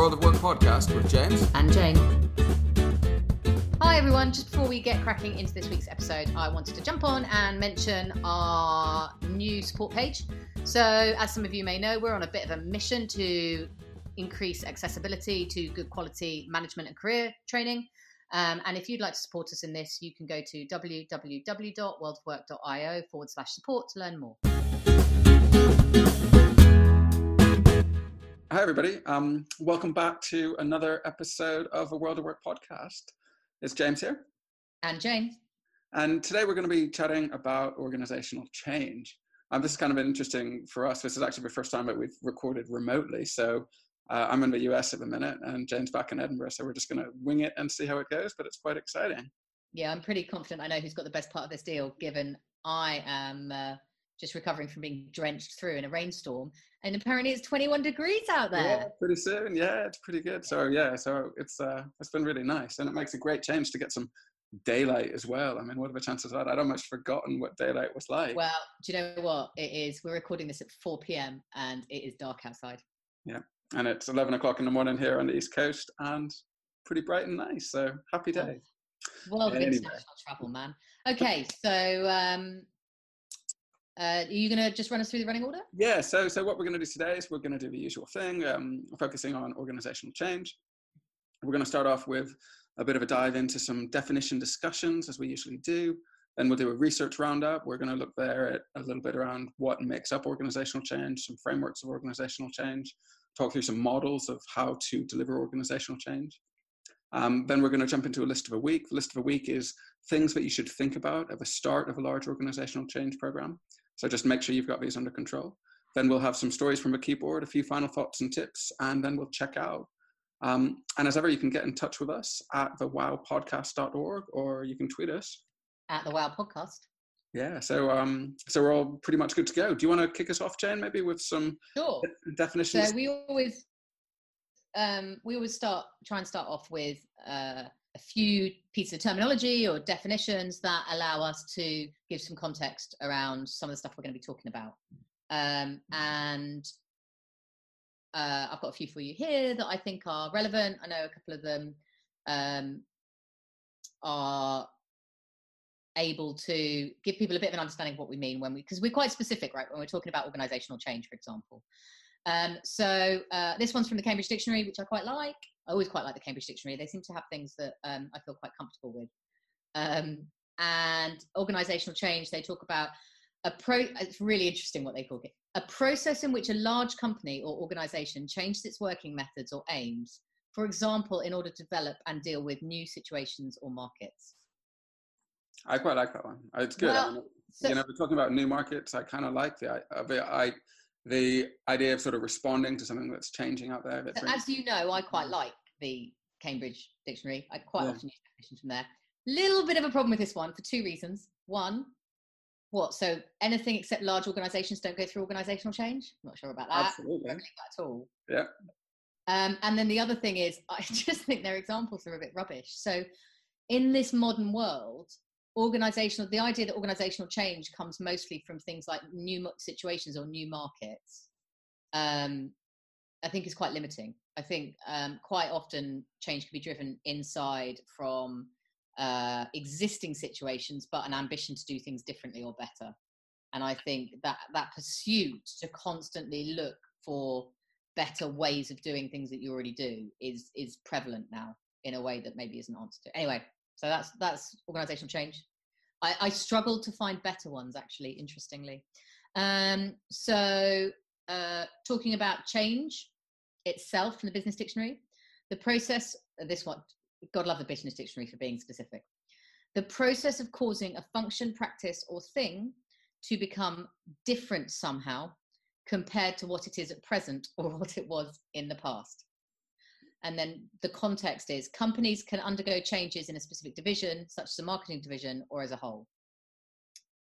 World of Work podcast with James and Jane. Hi everyone, just before we get cracking into this week's episode, I wanted to jump on and mention our new support page. So, as some of you may know, we're on a bit of a mission to increase accessibility to good quality management and career training. Um, and if you'd like to support us in this, you can go to www.worldofwork.io forward slash support to learn more. Hi, everybody. Um, welcome back to another episode of a World of Work podcast. It's James here. And Jane. And today we're going to be chatting about organizational change. Um, this is kind of interesting for us. This is actually the first time that we've recorded remotely. So uh, I'm in the US at the minute, and Jane's back in Edinburgh. So we're just going to wing it and see how it goes. But it's quite exciting. Yeah, I'm pretty confident I know who's got the best part of this deal, given I am. Uh, just recovering from being drenched through in a rainstorm. And apparently it's 21 degrees out there. Yeah, pretty soon. Yeah, it's pretty good. So yeah, so it's uh, it's been really nice, and it makes a great change to get some daylight as well. I mean, what are the chances of that? I'd almost forgotten what daylight was like. Well, do you know what it is? We're recording this at 4 p.m. and it is dark outside. Yeah, and it's 11 o'clock in the morning here on the East Coast, and pretty bright and nice. So happy day. Well, anyway. international travel, man. Okay, so um, uh, are you going to just run us through the running order? Yeah. So, so what we're going to do today is we're going to do the usual thing, um, focusing on organizational change. We're going to start off with a bit of a dive into some definition discussions, as we usually do. Then we'll do a research roundup. We're going to look there at a little bit around what makes up organizational change, some frameworks of organizational change, talk through some models of how to deliver organizational change. Um, then we're going to jump into a list of a week. The list of a week is things that you should think about at the start of a large organizational change program. So just make sure you've got these under control. Then we'll have some stories from a keyboard, a few final thoughts and tips, and then we'll check out. Um, and as ever, you can get in touch with us at thewowpodcast.org or you can tweet us at the Wow Podcast. Yeah, so um, so we're all pretty much good to go. Do you want to kick us off, Jane? Maybe with some sure. definitions. So we always um, we always start try and start off with uh, a few pieces of terminology or definitions that allow us to give some context around some of the stuff we're going to be talking about. Um, and uh, I've got a few for you here that I think are relevant. I know a couple of them um, are able to give people a bit of an understanding of what we mean when we, because we're quite specific, right? When we're talking about organizational change, for example. Um, so uh, this one's from the Cambridge Dictionary, which I quite like. I always quite like the Cambridge Dictionary. They seem to have things that um, I feel quite comfortable with. Um, and organizational change, they talk about a pro. It's really interesting what they call it: a process in which a large company or organization changes its working methods or aims, for example, in order to develop and deal with new situations or markets. I quite like that one. It's good. Well, I mean, so, you know, we're talking about new markets. I kind of like the, the I the idea of sort of responding to something that's changing out there. That's As you know, I quite like the Cambridge Dictionary. I quite yeah. often use definitions from there. Little bit of a problem with this one for two reasons. One, what? So anything except large organisations don't go through organisational change? I'm not sure about that. Absolutely. I that at all. Yeah. Um, and then the other thing is, I just think their examples are a bit rubbish. So in this modern world, organizational the idea that organizational change comes mostly from things like new situations or new markets um, i think is quite limiting. I think um, quite often change can be driven inside from uh, existing situations but an ambition to do things differently or better. And i think that that pursuit to constantly look for better ways of doing things that you already do is is prevalent now in a way that maybe isn't answered to. Anyway so that's that's organizational change. I, I struggled to find better ones actually, interestingly. Um, so uh, talking about change itself in the business dictionary, the process, uh, this one, God love the business dictionary for being specific. The process of causing a function, practice, or thing to become different somehow compared to what it is at present or what it was in the past and then the context is companies can undergo changes in a specific division such as a marketing division or as a whole.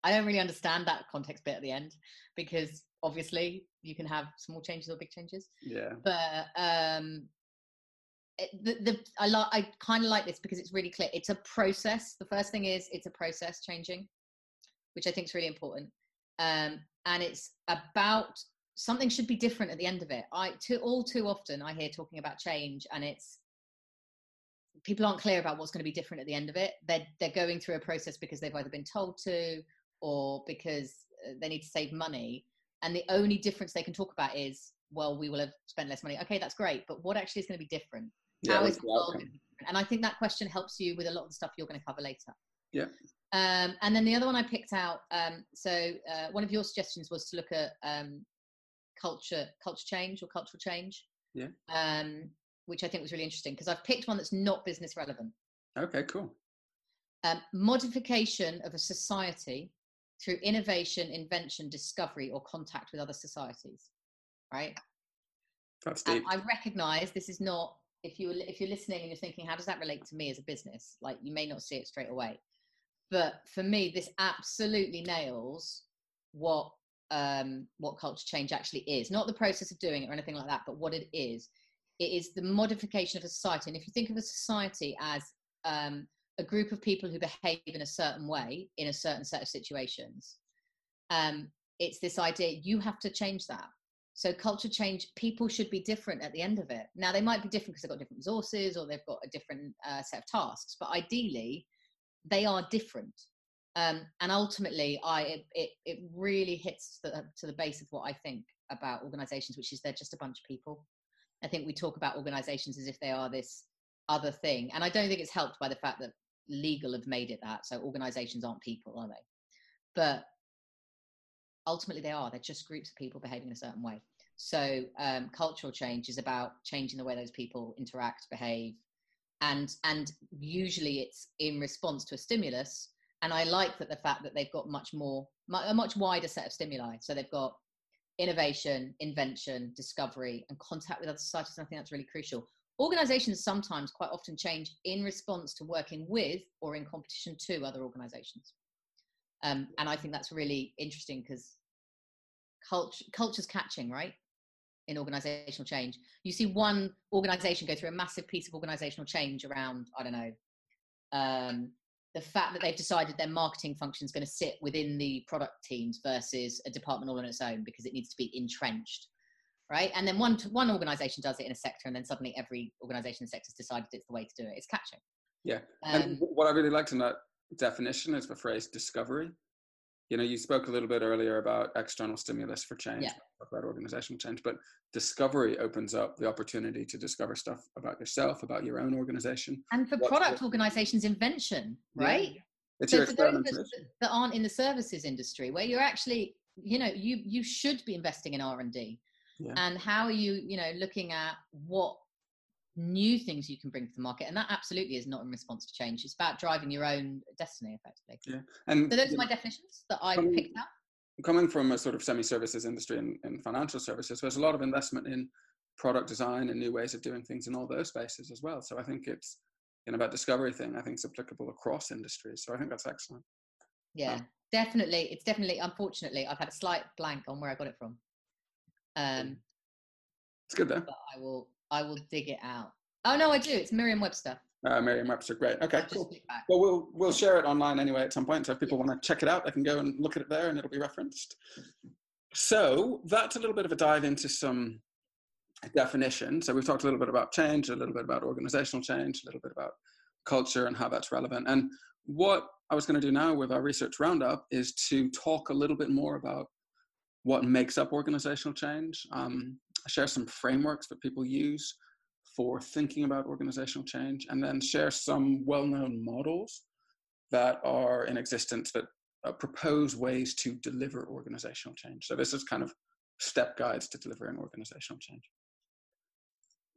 I don't really understand that context bit at the end because obviously you can have small changes or big changes. Yeah. But um it, the, the i like i kind of like this because it's really clear. It's a process. The first thing is it's a process changing which i think is really important. Um and it's about something should be different at the end of it. I too all too often I hear talking about change and it's people aren't clear about what's going to be different at the end of it. They're they're going through a process because they've either been told to or because uh, they need to save money. And the only difference they can talk about is, well, we will have spent less money. Okay, that's great, but what actually is going to be different? Yeah, How is the world going to be different? And I think that question helps you with a lot of the stuff you're going to cover later. Yeah. Um, and then the other one I picked out. Um, so uh, one of your suggestions was to look at um, culture, culture change or cultural change. Yeah. Um, which I think was really interesting because I've picked one that's not business relevant. Okay, cool. Um, modification of a society through innovation, invention, discovery, or contact with other societies. Right. That's And deep. I recognise this is not. If you if you're listening and you're thinking, how does that relate to me as a business? Like you may not see it straight away, but for me, this absolutely nails what um, what culture change actually is. Not the process of doing it or anything like that, but what it is. It is the modification of a society. And if you think of a society as um, a group of people who behave in a certain way in a certain set of situations, um, it's this idea you have to change that. So culture change, people should be different at the end of it. Now they might be different because they've got different resources or they've got a different uh, set of tasks, but ideally, they are different. Um, and ultimately, I it, it, it really hits the, to the base of what I think about organisations, which is they're just a bunch of people. I think we talk about organisations as if they are this other thing, and I don't think it's helped by the fact that legal have made it that. So organisations aren't people, are they? But ultimately they are they're just groups of people behaving in a certain way so um, cultural change is about changing the way those people interact behave and and usually it's in response to a stimulus and i like that the fact that they've got much more a much wider set of stimuli. So they've got innovation invention discovery and contact with other societies and i think that's really crucial. Organizations sometimes quite often change in response to working with or in competition to other organizations. Um, and I think that's really interesting because culture culture's catching right? In organizational change. You see one organization go through a massive piece of organizational change around I don't know um, the fact that they've decided their marketing function is going to sit within the product teams versus a department all on its own because it needs to be entrenched. Right, and then one one organization does it in a sector, and then suddenly every organization in the sector has decided it's the way to do it. It's catching. Yeah. Um, and what I really liked in that definition is the phrase discovery. You know, you spoke a little bit earlier about external stimulus for change, Yeah. about organizational change, but discovery opens up the opportunity to discover stuff about yourself, about your own organization. and for What's product the- organizations, invention, Yeah. right? It's so your for those experimentation. that aren't in the services industry where you're actually you know you you should be investing in r&d Yeah. and how are you you know looking at what new things you can bring to the market and that absolutely is not in response to change it's about driving your own destiny effectively Yeah. And so those are my definitions that i Um, picked up. coming from a sort of semi-services industry and, and financial services, there's a lot of investment in product design and new ways of doing things in all those spaces as well. So I think it's you know, that discovery thing. I think it's applicable across industries. So I think that's excellent. yeah definitely it's definitely unfortunately i've had a slight blank on where i got it from um It's good though. but i will i will dig it out oh no i do it's merriam-webster Uh, Merriam-Webster, great. Okay, I'll cool. Well, we'll we'll share it online anyway at some point. So if people want to check it out, they can go and look at it there, and it'll be referenced. So that's a little bit of a dive into some definition. So we've talked a little bit about change, a little bit about organizational change, a little bit about culture and how that's relevant. And what I was going to do now with our research roundup is to talk a little bit more about what makes up organizational change. Um, share some frameworks that people use for thinking about organizational change, and then share some well-known models that are in existence that uh, propose ways to deliver organizational change. So this is kind of step guides to delivering organizational change.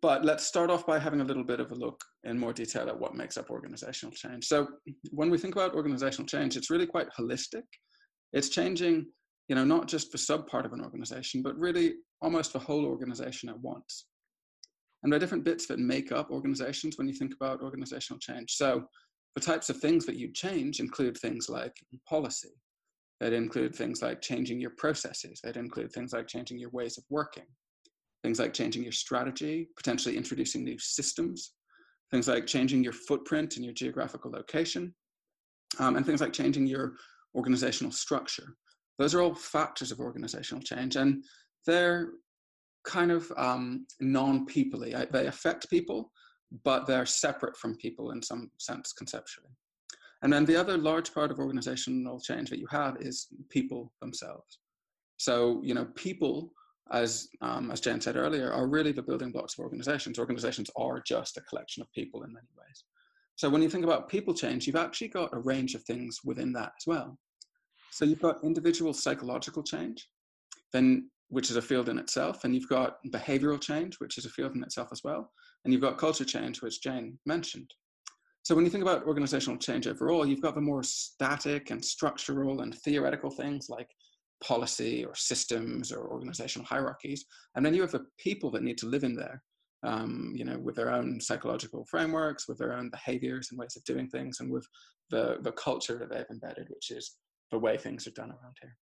But let's start off by having a little bit of a look in more detail at what makes up organizational change. So when we think about organizational change, it's really quite holistic. It's changing, you know, not just the sub part of an organization, but really almost the whole organization at once. And there are different bits that make up organizations when you think about organizational change. So the types of things that you change include things like policy. They'd include things like changing your processes. They'd include things like changing your ways of working. Things like changing your strategy, potentially introducing new systems. Things like changing your footprint and your geographical location. Um, and things like changing your organizational structure. Those are all factors of organizational change. And they're kind of um, non-peoply. They affect people, but they're separate from people in some sense conceptually. And then the other large part of organizational change that you have is people themselves. So, you know, people, as, um, as Jane said earlier, are really the building blocks of organizations. Organizations are just a collection of people in many ways. So when you think about people change, you've actually got a range of things within that as well. So you've got individual psychological change, then which is a field in itself, and you've got behavioral change, which is a field in itself as well, and you've got culture change, which Jane mentioned. So when you think about organizational change overall, you've got the more static and structural and theoretical things like policy or systems or organizational hierarchies, and then you have the people that need to live in there, um, you know, with their own psychological frameworks, with their own behaviors and ways of doing things, and with the the culture that they've embedded, which is the way things are done around here.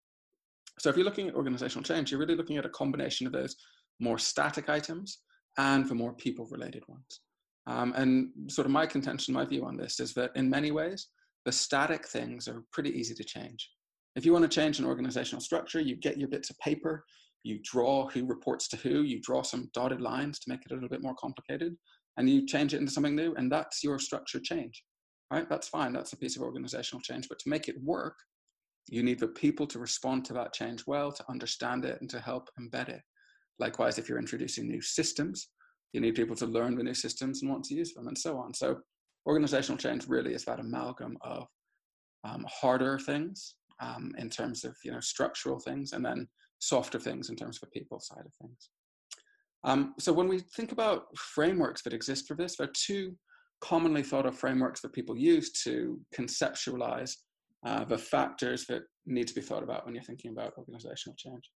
So if you're looking at organizational change, you're really looking at a combination of those more static items and the more people related ones. Um, and sort of my contention, my view on this is that in many ways, the static things are pretty easy to change. If you want to change an organizational structure, you get your bits of paper, you draw who reports to who, you draw some dotted lines to make it a little bit more complicated, and you change it into something new, and that's your structure change. Right? That's fine. That's a piece of organizational change. But to make it work, you need the people to respond to that change well, to understand it, and to help embed it. Likewise, if you're introducing new systems, you need people to learn the new systems and want to use them, and so on. So, organizational change really is that amalgam of um, harder things um, in terms of you know structural things, and then softer things in terms of the people side of things. Um, so, when we think about frameworks that exist for this, there are two commonly thought of frameworks that people use to conceptualize uh, the factors that need to be thought about when you're thinking about organizational change.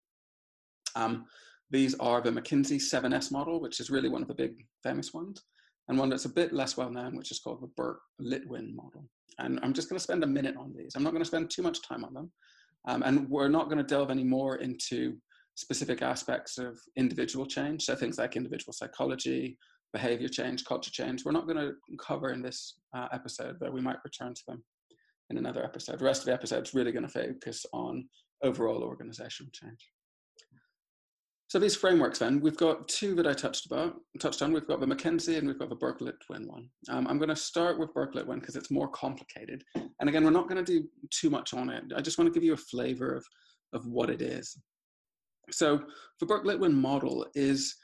Um, these are the McKinsey 7S model, which is really one of the big famous ones, and one that's a bit less well known, which is called the Burke Litwin model. And I'm just going to spend a minute on these. I'm not going to spend too much time on them. Um, and we're not going to delve any more into specific aspects of individual change. So things like individual psychology, behavior change, culture change, we're not going to cover in this uh, episode, but we might return to them in another episode. The rest of the episode is really going to focus on overall organizational change. So these frameworks then, we've got two that I touched about, touched on. We've got the McKinsey and we've got the Burke Litwin one. Um, I'm going to start with Burke Litwin because it's more complicated. And again, we're not going to do too much on it. I just want to give you a flavor of, of what it is. So the Burke Litwin model is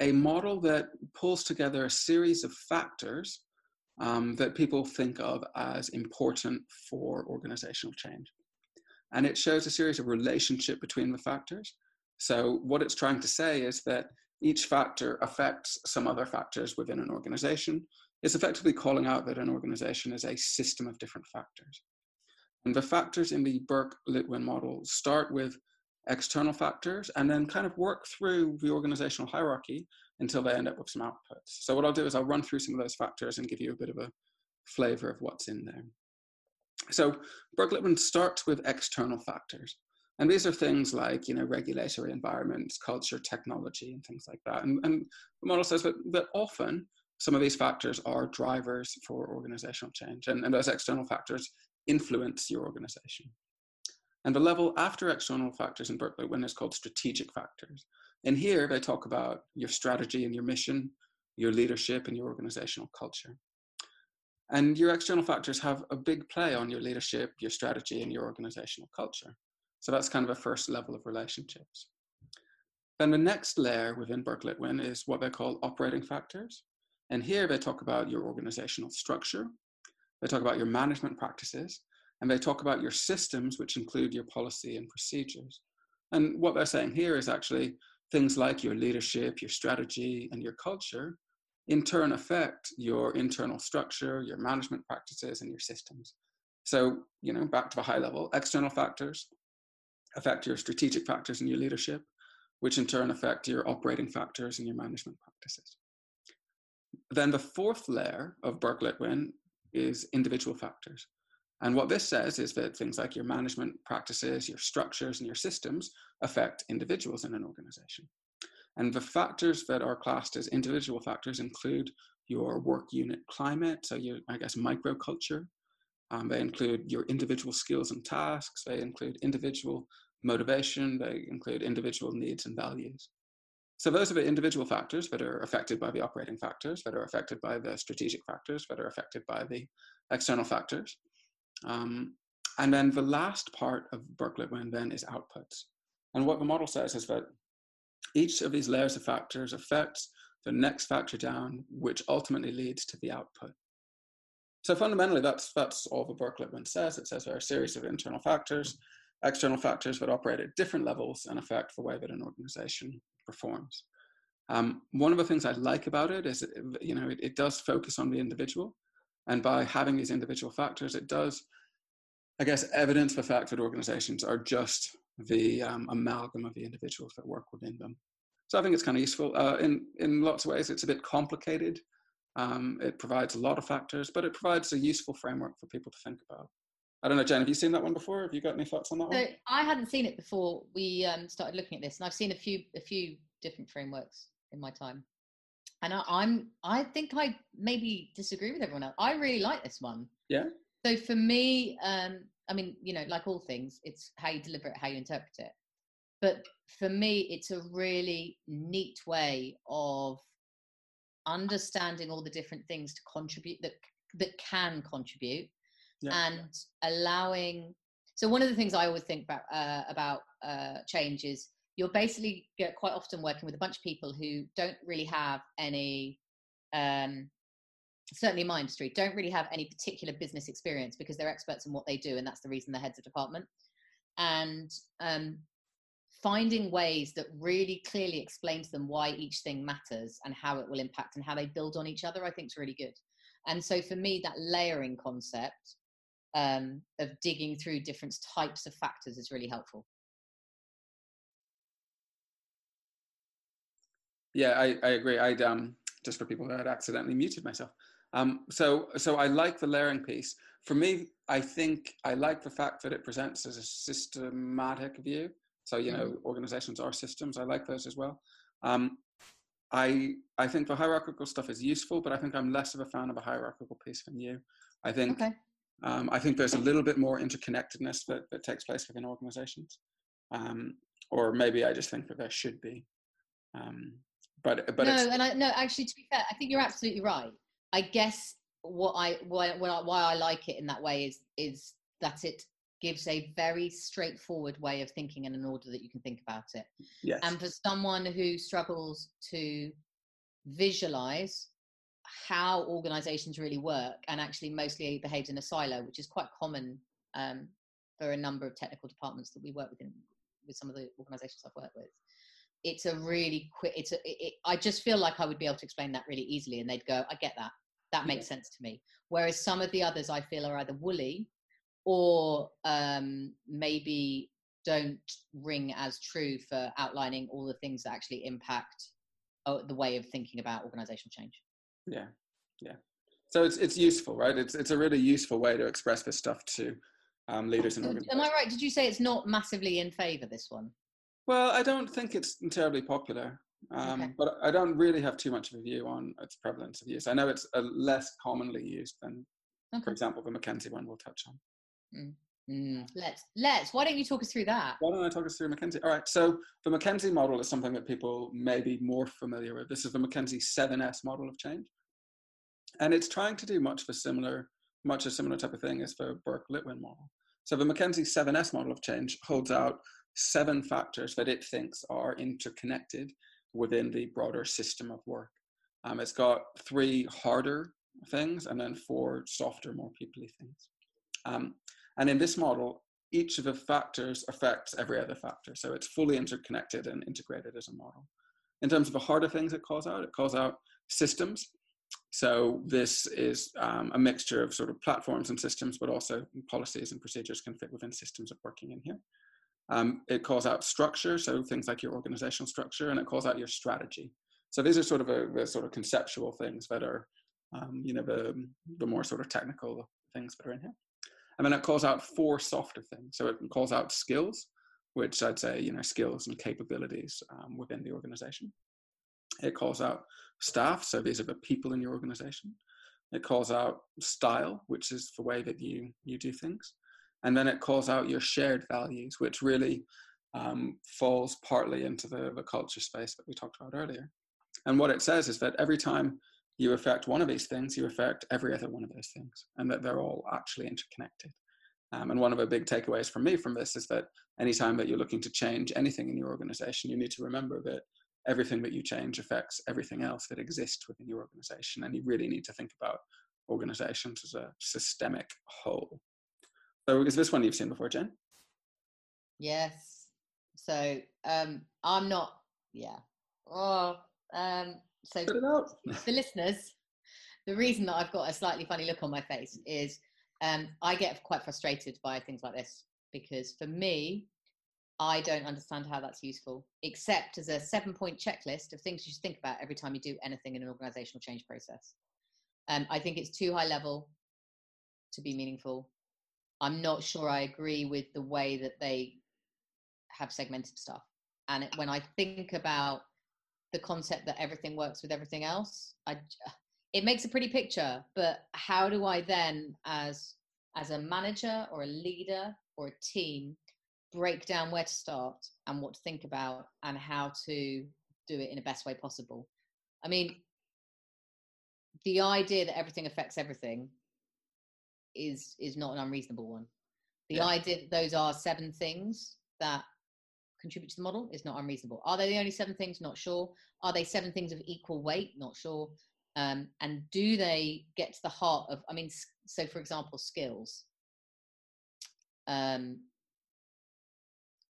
a model that pulls together a series of factors um, that people think of as important for organizational change. And it shows a series of relationship between the factors. So what it's trying to say is that each factor affects some other factors within an organization. It's effectively calling out that an organization is a system of different factors. And the factors in the Burke-Litwin model start with external factors and then kind of work through the organizational hierarchy until they end up with some outputs. So what I'll do is I'll run through some of those factors and give you a bit of a flavor of what's in there. So Burke-Litwin starts with external factors. And these are things like, you know, regulatory environments, culture, technology, and things like that. And, and the model says that, that often some of these factors are drivers for organizational change. And, and those external factors influence your organization. And the level after external factors in Burke-Litwin is called strategic factors. And here they talk about your strategy and your mission, your leadership and your organizational culture. And your external factors have a big play on your leadership, your strategy, and your organizational culture. So that's kind of a first level of relationships. Then the next layer within Burke-Litwin is what they call operating factors. And here they talk about your organizational structure, they talk about your management practices, and they talk about your systems, which include your policy and procedures. And what they're saying here is actually things like your leadership, your strategy, and your culture in turn affect your internal structure, your management practices, and your systems. So, you know, back to the high level, external factors affect your strategic factors and your leadership, which in turn affect your operating factors and your management practices. Then the fourth layer of Burke-Litwin is individual factors. And what this says is that things like your management practices, your structures, and your systems affect individuals in an organization. And the factors that are classed as individual factors include your work unit climate, so your, I guess, microculture. Um, they include your individual skills and tasks. They include individual motivation, they include individual needs and values. So those are the individual factors that are affected by the operating factors, that are affected by the strategic factors, that are affected by the external factors. Um, and then the last part of Burke-Litwin then is outputs. And what the model says is that each of these layers of factors affects the next factor down, which ultimately leads to the output. So fundamentally, that's, that's all the Burke-Litwin says. It says there are a series of internal factors, external factors that operate at different levels and affect the way that an organization performs. Um, one of the things I like about it is, you know, it, it does focus on the individual. And by having these individual factors, it does, I guess, evidence the fact that organizations are just the um, amalgam of the individuals that work within them. So I think it's kind of useful. Uh, in, in lots of ways, it's a bit complicated. Um, it provides a lot of factors, but it provides a useful framework for people to think about. I don't know, Jen, have you seen that one before? Have you got any thoughts on that one? I hadn't seen it before we um, started looking at this, and I've seen a few a few different frameworks in my time. And I, I'm I think I maybe disagree with everyone else. I really like this one. Yeah. So for me, um, I mean, you know, like all things, it's how you deliver it, how you interpret it. But for me, it's a really neat way of understanding all the different things to contribute that that can contribute yeah. and allowing so one of the things i always think about uh, about uh, change is you're basically get quite often working with a bunch of people who don't really have any um, certainly in my industry don't really have any particular business experience because they're experts in what they do and that's the reason they're heads of department and um, finding ways that really clearly explain to them why each thing matters and how it will impact and how they build on each other i think is really good and so for me that layering concept um, of digging through different types of factors is really helpful. Yeah, I, I agree. I'd um, just for people that had accidentally muted myself. Um, so so I like the layering piece. For me, I think I like the fact that it presents as a systematic view. So you know, mm-hmm. organizations are systems. I like those as well. Um, I I think the hierarchical stuff is useful, but I think I'm less of a fan of a hierarchical piece than you. I think okay. Um, I think there's a little bit more interconnectedness that, that takes place within organizations. Um, or maybe I just think that there should be. Um, but but no, and I no actually to be fair, I think you're absolutely right. I guess what I why why I like it in that way is is that it gives a very straightforward way of thinking in an order that you can think about it. Yes. And for someone who struggles to visualize how organizations really work and actually mostly behaves in a silo, which is quite common um, for a number of technical departments that we work with in, with some of the organizations I've worked with. It's a really quick, it's a, it, I just feel like I would be able to explain that really easily and they'd go, I get that. That makes yeah. sense to me. Whereas some of the others I feel are either woolly or um, maybe don't ring as true for outlining all the things that actually impact uh, the way of thinking about organizational change. Yeah, yeah. So it's it's useful, right? It's it's a really useful way to express this stuff to um, leaders and organizations. Am I right? Did you say it's not massively in favour this one? Well, I don't think it's terribly popular, um, okay. but I don't really have too much of a view on its prevalence of use. I know it's uh, less commonly used than, okay. for example, the McKinsey one we'll touch on. Mm. Mm. Let's let's. Why don't you talk us through that? Why don't I talk us through McKinsey? All right. So the McKinsey model is something that people may be more familiar with. This is the McKinsey 7S model of change, and it's trying to do much of a similar, much a similar type of thing as the Burke-Litwin model. So the McKinsey 7S model of change holds out seven factors that it thinks are interconnected within the broader system of work. Um, it's got three harder things and then four softer, more peoply things. Um, and in this model, each of the factors affects every other factor. So it's fully interconnected and integrated as a model. In terms of the harder things it calls out, it calls out systems. So this is um, a mixture of sort of platforms and systems, but also policies and procedures can fit within systems of working in here. Um, it calls out structure, so things like your organizational structure, and it calls out your strategy. So these are sort of a, a sort of conceptual things that are, um, you know, the, the more sort of technical things that are in here. And then it calls out four softer things. So it calls out skills, which I'd say, you know, skills and capabilities um, within the organization. It calls out staff, so these are the people in your organization. It calls out style, which is the way that you you do things, and then it calls out your shared values, which really um, falls partly into the, the culture space that we talked about earlier. And what it says is that every time you affect one of these things, you affect every other one of those things, and that they're all actually interconnected. Um, and one of the big takeaways from me from this is that anytime that you're looking to change anything in your organization, you need to remember that everything that you change affects everything else that exists within your organization. And you really need to think about organizations as a systemic whole. So, is this one you've seen before, Jen? Yes. So, um, I'm not, yeah. Oh, um, so the listeners, the reason that I've got a slightly funny look on my face is um, I get quite frustrated by things like this because for me, I don't understand how that's useful, except as a seven point checklist of things you should think about every time you do anything in an organizational change process. Um, I think it's too high level to be meaningful. I'm not sure I agree with the way that they have segmented stuff. And it, when I think about the concept that everything works with everything else, I, it makes a pretty picture. But how do I then, as as a manager or a leader or a team, break down where to start and what to think about and how to do it in the best way possible. I mean, the idea that everything affects everything is is not an unreasonable one. The yeah. idea that those are seven things that contribute to the model is not unreasonable. Are they the only seven things? Not sure. Are they seven things of equal weight? Not sure. Um, and do they get to the heart of? I mean, so for example, skills. Um,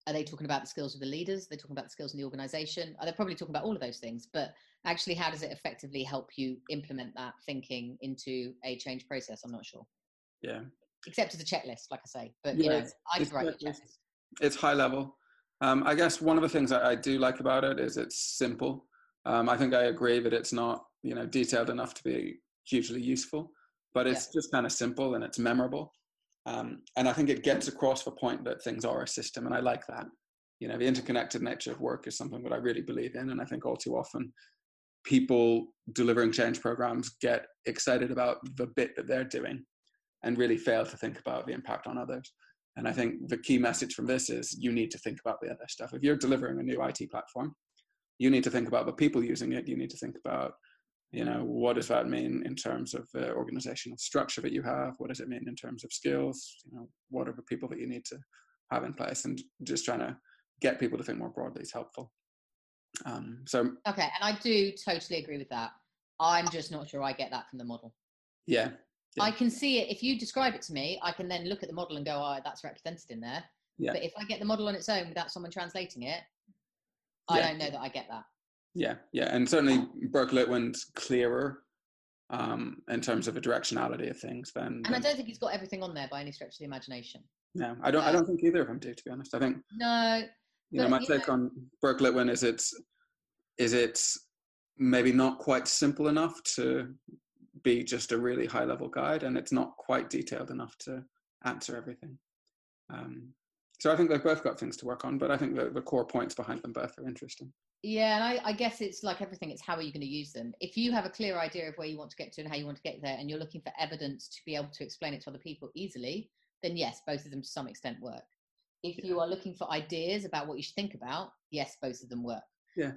are they talking about the skills of the leaders? Are they talking about the skills in the organization? Are they probably talking about all of those things? But actually, how does it effectively help you implement that thinking into a change process? I'm not sure. Yeah. Except as a checklist, like I say. But yeah, you know, I write a checklist. It's high level. Um, I guess one of the things I, I, do like about it is it's simple. Um, I think I agree that it's not you know detailed enough to be hugely useful, but it's yeah. just kind of simple and it's memorable. Um, and I think it gets across the point that things are a system, and I like that. You know, the interconnected nature of work is something that I really believe in, and I think all too often people delivering change programs get excited about the bit that they're doing and really fail to think about the impact on others. And I think the key message from this is you need to think about the other stuff. If you're delivering a new IT platform, you need to think about the people using it. You need to think about you know what does that mean in terms of the organizational structure that you have? What does it mean in terms of skills? You know what are the people that you need to have in place? And just trying to get people to think more broadly is helpful. Um, so okay and i do totally agree with that. I'm just not sure i get that from the model. Yeah, yeah. i can see it if you describe it to me i can then look at the model and go oh that's represented in there yeah. but if i get the model on its own without someone translating it i yeah. don't know that i get that yeah, yeah, and certainly Burke-Litwin's clearer um, in terms of a directionality of things than. And I don't think he's got everything on there by any stretch of the imagination. No, I don't. I don't think either of them do. To be honest, I think. No. You know, my take know, on Burke-Litwin is it's is it's maybe not quite simple enough to be just a really high level guide, and it's not quite detailed enough to answer everything. Um, so I think they've both got things to work on, but I think the, the core points behind them both are interesting. Yeah, and I, I, guess it's like everything, it's how are you going to use them? If you have a clear idea of where you want to get to and how you want to get there, and you're looking for evidence to be able to explain it to other people easily, then yes, both of them to some extent work. If yeah. you are looking for ideas about what you should think about, yes, both of them work. Yeah.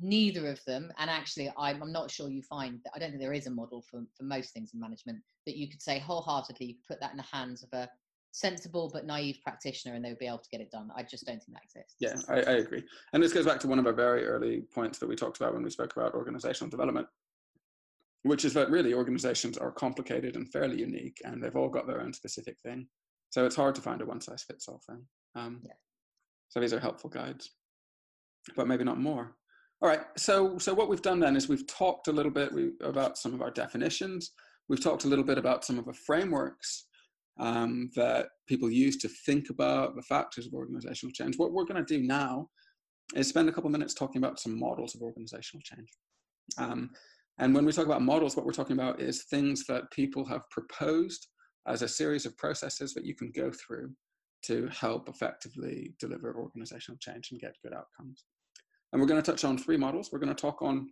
Neither of them, and actually, I'm, I'm not sure you find that I don't think there is a model for, for most things in management that you could say wholeheartedly, you could put that in the hands of a sensible but naive practitioner and they would be able to get it done. I just don't think that exists. Yeah, I, I, agree. And this goes back to one of our very early points that we talked about when we spoke about organizational development, which is that really organizations are complicated and fairly unique and they've all got their own specific thing. So it's hard to find a one size fits all thing. Um, yeah. So these are helpful guides, but maybe not more. All right. So so what we've done then is we've talked a little bit about some of our definitions. We've talked a little bit about some of the frameworks um, that people use to think about the factors of organizational change. What we're going to do now is spend a couple minutes talking about some models of organizational change. Um, and when we talk about models, what we're talking about is things that people have proposed as a series of processes that you can go through to help effectively deliver organizational change and get good outcomes. And we're going to touch on three models. We're going to talk on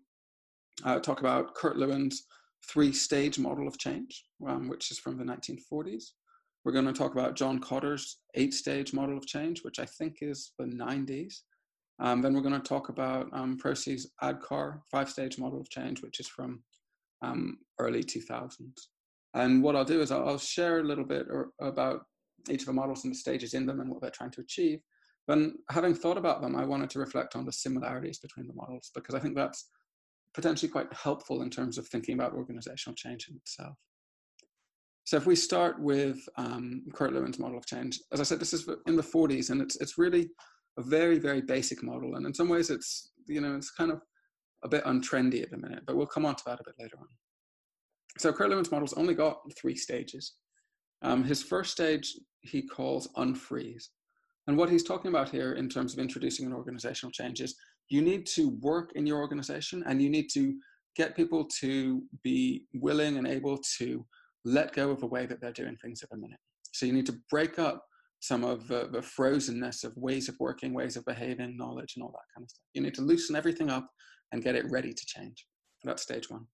uh, talk about Kurt Lewin's three-stage model of change, um, which is from the 1940s. We're going to talk about John Kotter's eight stage model of change, which I think is the 90s. Um, then we're going to talk about um, Prosci's ADKAR five stage model of change, which is from um, early 2000s. And what I'll do is I'll, I'll share a little bit or, about each of the models and the stages in them and what they're trying to achieve. Then, having thought about them, I wanted to reflect on the similarities between the models because I think that's potentially quite helpful in terms of thinking about organizational change in itself. So if we start with um, Kurt Lewin's model of change, as I said, this is in the 40s, and it's it's really a very very basic model, and in some ways it's you know it's kind of a bit untrendy at the minute, but we'll come on to that a bit later on. So Kurt Lewin's model's only got three stages. Um, his first stage he calls unfreeze, and what he's talking about here in terms of introducing an organizational change is you need to work in your organization and you need to get people to be willing and able to let go of the way that they're doing things at the minute. So you need to break up some of the, the frozenness of ways of working, ways of behaving, knowledge, and all that kind of stuff. You need to loosen everything up and get it ready to change. That's stage one.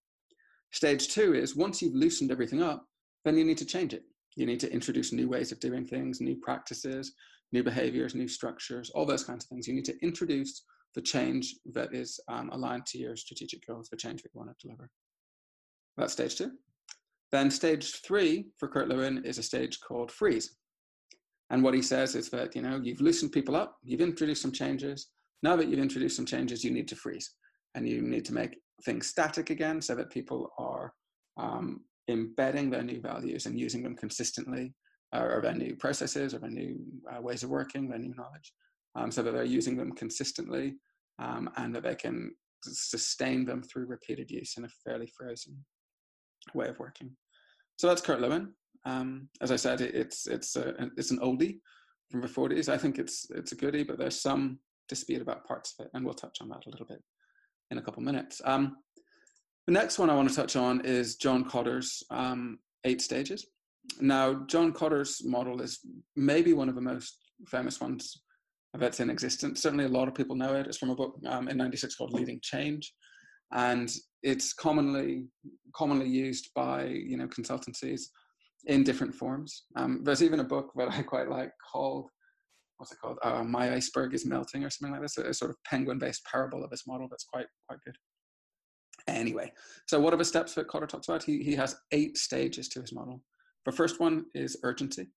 Stage two is once you've loosened everything up, then you need to change it. You need to introduce new ways of doing things, new practices, new behaviors, new structures, all those kinds of things. You need to introduce the change that is um, aligned to your strategic goals, the change that you want to deliver. That's stage two. Then stage three for Kurt Lewin is a stage called freeze. And what he says is that, you know, you've loosened people up, you've introduced some changes. Now that you've introduced some changes, you need to freeze and you need to make things static again so that people are um, embedding their new values and using them consistently uh, or their new processes or their new uh, ways of working, their new knowledge um, so that they're using them consistently um, and that they can sustain them through repeated use in a fairly frozen way of working. So that's Kurt Lewin. Um, as I said, it, it's it's a, it's an oldie from the 40s. I think it's it's a goodie, but there's some dispute about parts of it, and we'll touch on that a little bit in a couple minutes. Um, the next one I want to touch on is John Kotter's um, eight stages. Now, John Kotter's model is maybe one of the most famous ones that's in existence. Certainly, a lot of people know it. It's from a book um, in '96 called Leading Change, and it's commonly commonly used by you know consultancies in different forms. Um, there's even a book that I quite like called what's it called? Uh, My Iceberg is Melting or something like this. A, a sort of penguin-based parable of this model that's quite quite good. Anyway, so what are the steps that Kotter talks about? He he has eight stages to his model. The first one is urgency,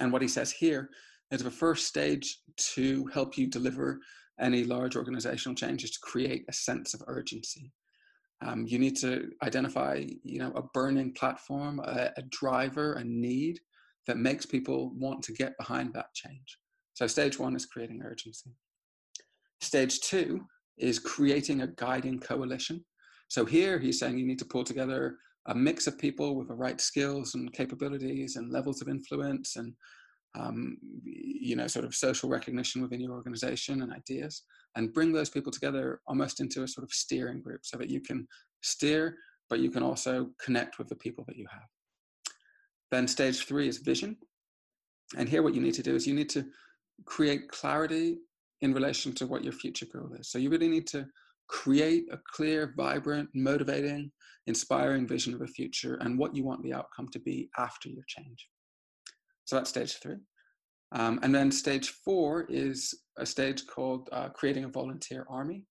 and what he says here is the first stage to help you deliver any large organizational changes to create a sense of urgency. Um, you need to identify, you know, a burning platform, a, a driver, a need that makes people want to get behind that change. So stage one is creating urgency. Stage two is creating a guiding coalition. So here he's saying you need to pull together a mix of people with the right skills and capabilities and levels of influence and um, you know, sort of social recognition within your organization and ideas, and bring those people together almost into a sort of steering group so that you can steer, but you can also connect with the people that you have. Then stage three is vision. And here, what you need to do is you need to create clarity in relation to what your future goal is. So you really need to create a clear, vibrant, motivating, inspiring vision of a future and what you want the outcome to be after your change. So that's stage three. Um, and then stage four is a stage called uh, creating a volunteer army.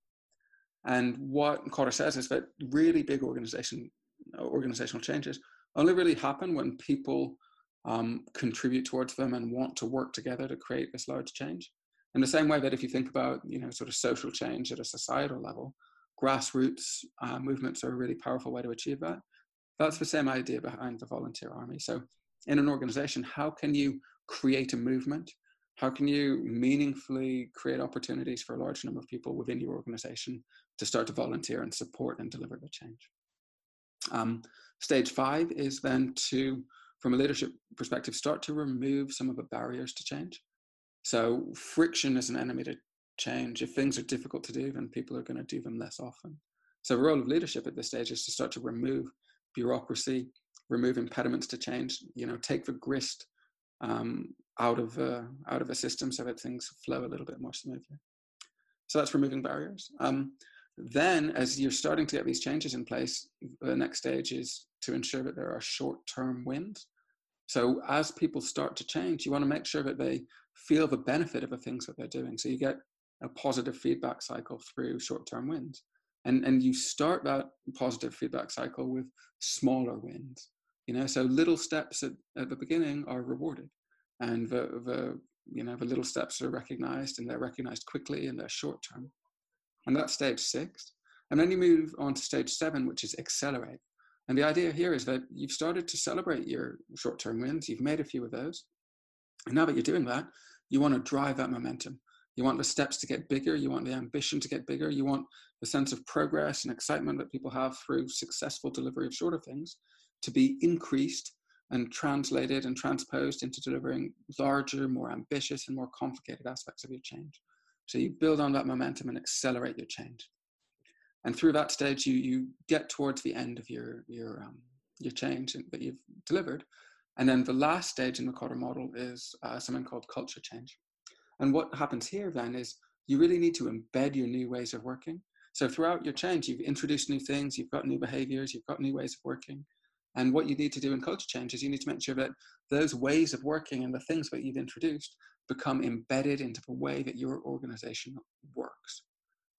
And what Kotter says is that really big organization, organizational changes only really happen when people um, contribute towards them and want to work together to create this large change. In the same way that if you think about, you know, sort of social change at a societal level, grassroots uh, movements are a really powerful way to achieve that. That's the same idea behind the volunteer army. So in an organization, how can you create a movement? How can you meaningfully create opportunities for a large number of people within your organization to start to volunteer and support and deliver the change? Um, stage five is then to, from a leadership perspective, start to remove some of the barriers to change. So, friction is an enemy to change. If things are difficult to do, then people are going to do them less often. So, the role of leadership at this stage is to start to remove bureaucracy, remove impediments to change. You know, take the grist um, out of uh, out of a system so that things flow a little bit more smoothly. So that's removing barriers. Um, then, as you're starting to get these changes in place, the next stage is to ensure that there are short-term wins. So as people start to change, you want to make sure that they feel the benefit of the things that they're doing. So you get a positive feedback cycle through short-term wins. And, and you start that positive feedback cycle with smaller wins. You know, so little steps at, at the beginning are rewarded. And the, the you know the little steps are recognized and they're recognized quickly and they're short term. And that's stage six. And then you move on to stage seven, which is accelerate. And the idea here is that you've started to celebrate your short term wins, you've made a few of those. And now that you're doing that, you want to drive that momentum. You want the steps to get bigger, you want the ambition to get bigger, you want the sense of progress and excitement that people have through successful delivery of shorter things to be increased and translated and transposed into delivering larger, more ambitious, and more complicated aspects of your change. So you build on that momentum and accelerate your change and through that stage you you get towards the end of your your um, your change that you've delivered and then the last stage in the Kotter model is uh, something called culture change. And what happens here then is you really need to embed your new ways of working. So throughout your change you've introduced new things you've got new behaviors you've got new ways of working. And what you need to do in culture change is you need to make sure that those ways of working and the things that you've introduced become embedded into the way that your organization works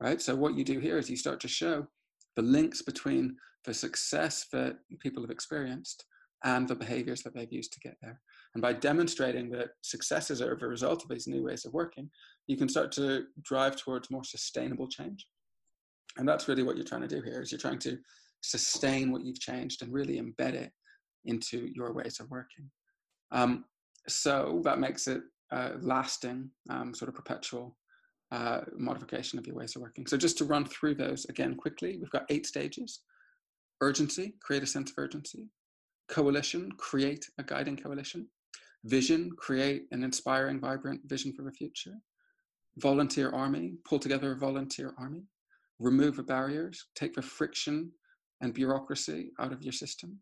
right? So what you do here is you start to show the links between the success that people have experienced and the behaviors that they've used to get there. And by demonstrating that successes are a result of these new ways of working, you can start to drive towards more sustainable change. And that's really what you're trying to do here is you're trying to sustain what you've changed and really embed it into your ways of working. Um, so that makes it lasting, um, sort of perpetual uh, modification of your ways of working. So just to run through those again quickly, we've got eight stages. Urgency, create a sense of urgency. Coalition, create a guiding coalition. Vision, create an inspiring, vibrant vision for the future. Volunteer army, pull together a volunteer army. Remove the barriers, take the friction and bureaucracy out of your system.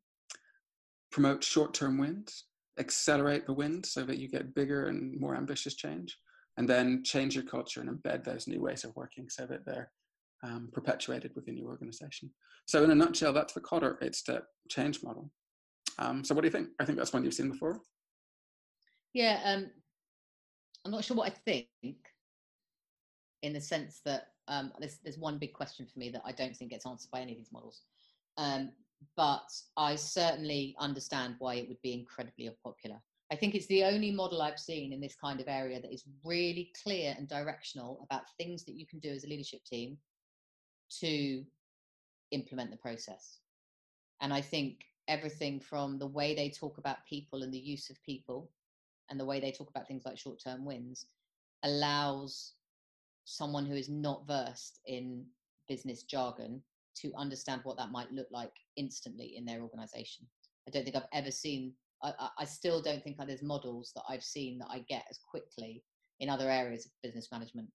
Promote short-term wins, accelerate the wins so that you get bigger and more ambitious change and then change your culture and embed those new ways of working so that they're um, perpetuated within your organization. So in a nutshell, that's the Kotter eight-step change model. Um, so what do you think? I think that's one you've seen before. Yeah, um, I'm not sure what I think in the sense that um, there's, there's one big question for me that I don't think gets answered by any of these models. Um, but I certainly understand why it would be incredibly popular. I think it's the only model I've seen in this kind of area that is really clear and directional about things that you can do as a leadership team to implement the process. And I think everything from the way they talk about people and the use of people and the way they talk about things like short term wins allows someone who is not versed in business jargon to understand what that might look like instantly in their organization. I don't think I've ever seen I, I still don't think there's models that I've seen that I get as quickly in other areas of business management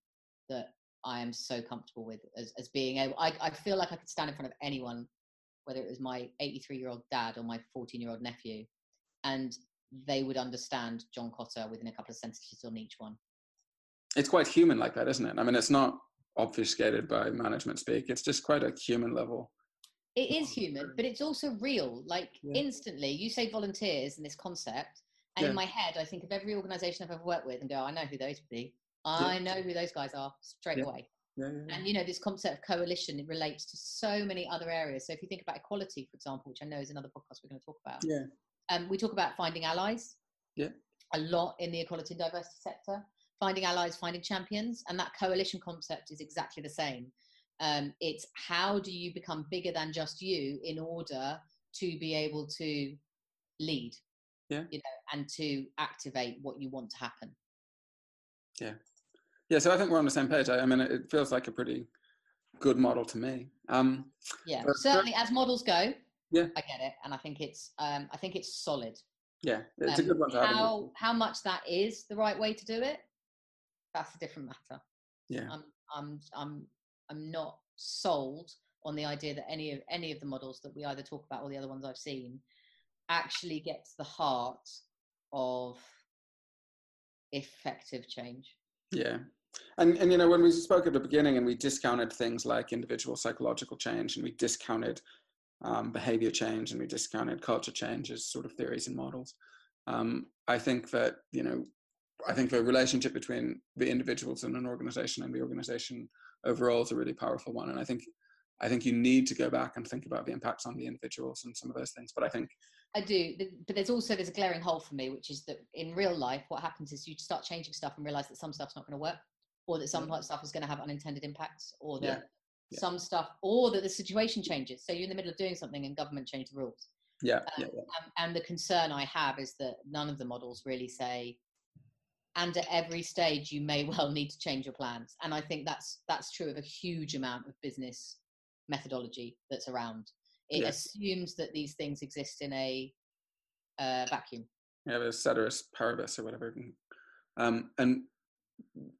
that I am so comfortable with as, as being able. I, I feel like I could stand in front of anyone, whether it was my 83 year old dad or my 14 year old nephew, and they would understand John Kotter within a couple of sentences on each one. It's quite human like that, isn't it? I mean, it's not obfuscated by management speak. It's just quite a human level it is human, but it's also real. Like yeah. instantly, you say volunteers and this concept, and yeah. in my head, I think of every organisation I've ever worked with and go, I know who those be. I yeah. know who those guys are straight away. And you know, this concept of coalition it relates to so many other areas. So if you think about equality, for example, which I know is another podcast we're going to talk about. Yeah. Um, we talk about finding allies. Yeah. A lot in the equality and diversity sector. Finding allies, finding champions, and that coalition concept is exactly the same. Um, it's how do you become bigger than just you in order to be able to lead, yeah, you know, and to activate what you want to happen. Yeah, yeah. So I think we're on the same page. I, I mean, it feels like a pretty good model to me. Um, yeah, certainly as models go. Yeah, I get it, and I think it's um, I think it's solid. Yeah, it's um, a good one. how how much that is the right way to do it, that's a different matter. Yeah, I'm I'm I'm I'm not sold on the idea that any of any of the models that we either talk about or the other ones I've seen actually gets the heart of effective change. Yeah. And, and you know when we spoke at the beginning and we discounted things like individual psychological change and we discounted um, behavior change and we discounted culture change as sort of theories and models Um, I think that you know, I think the relationship between the individuals in an organization and the organization overall is a really powerful one. And I think I think you need to go back and think about the impacts on the individuals and some of those things. But I think I do, but there's also there's a glaring hole for me, which is that in real life, what happens is you start changing stuff and realize that some stuff's not going to work, or that some yeah. stuff is going to have unintended impacts, or that yeah. Some stuff, or that the situation changes. So you're in the middle of doing something and government change the rules. Yeah. Um, yeah, and, and the concern I have is that none of the models really say, and at every stage you may well need to change your plans. And I think that's that's true of a huge amount of business methodology that's around it assumes that these things exist in a uh, vacuum. Yeah, the ceteris paribus or whatever. Um, and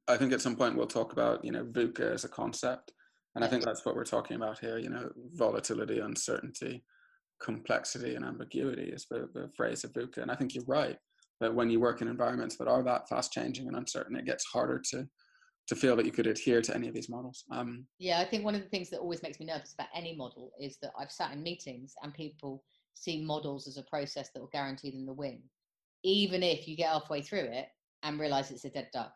I think at some point we'll talk about you know VUCA as a concept, and I think that's what we're talking about here. You know, volatility, uncertainty, complexity, and ambiguity is the, the phrase of VUCA. And I think you're right that when you work in environments that are that fast changing and uncertain, it gets harder to to feel that you could adhere to any of these models. Um, yeah, I think one of the things that always makes me nervous about any model is that I've sat in meetings and people see models as a process that will guarantee them the win, even if you get halfway through it and realize it's a dead duck.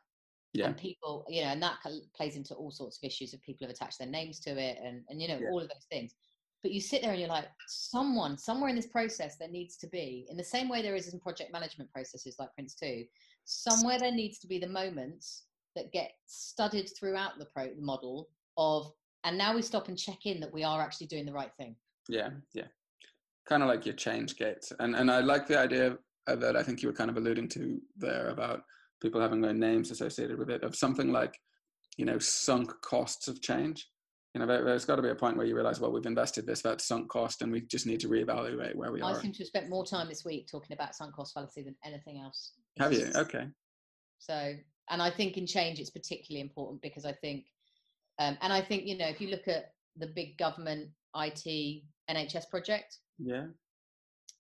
Yeah. And people, you know, and that plays into all sorts of issues of people have attached their names to it and, and you know, yeah. all of those things. But you sit there and you're like, someone, somewhere in this process, there needs to be, in the same way there is in project management processes like Prince2, somewhere there needs to be the moments that get studied throughout the pro model of and now we stop and check in that we are actually doing the right thing yeah yeah kind of like your change gates and and i like the idea that i think you were kind of alluding to there about people having their names associated with it of something like you know sunk costs of change. You know there, has got to be a point where you realize well we've invested this that's sunk cost and we just need to reevaluate where we I are. i seem to have spent more time this week talking about sunk cost fallacy than anything else. Have you? okay. So and I think in change it's particularly important because I think, um, and I think you know if you look at the big government IT NHS project, yeah,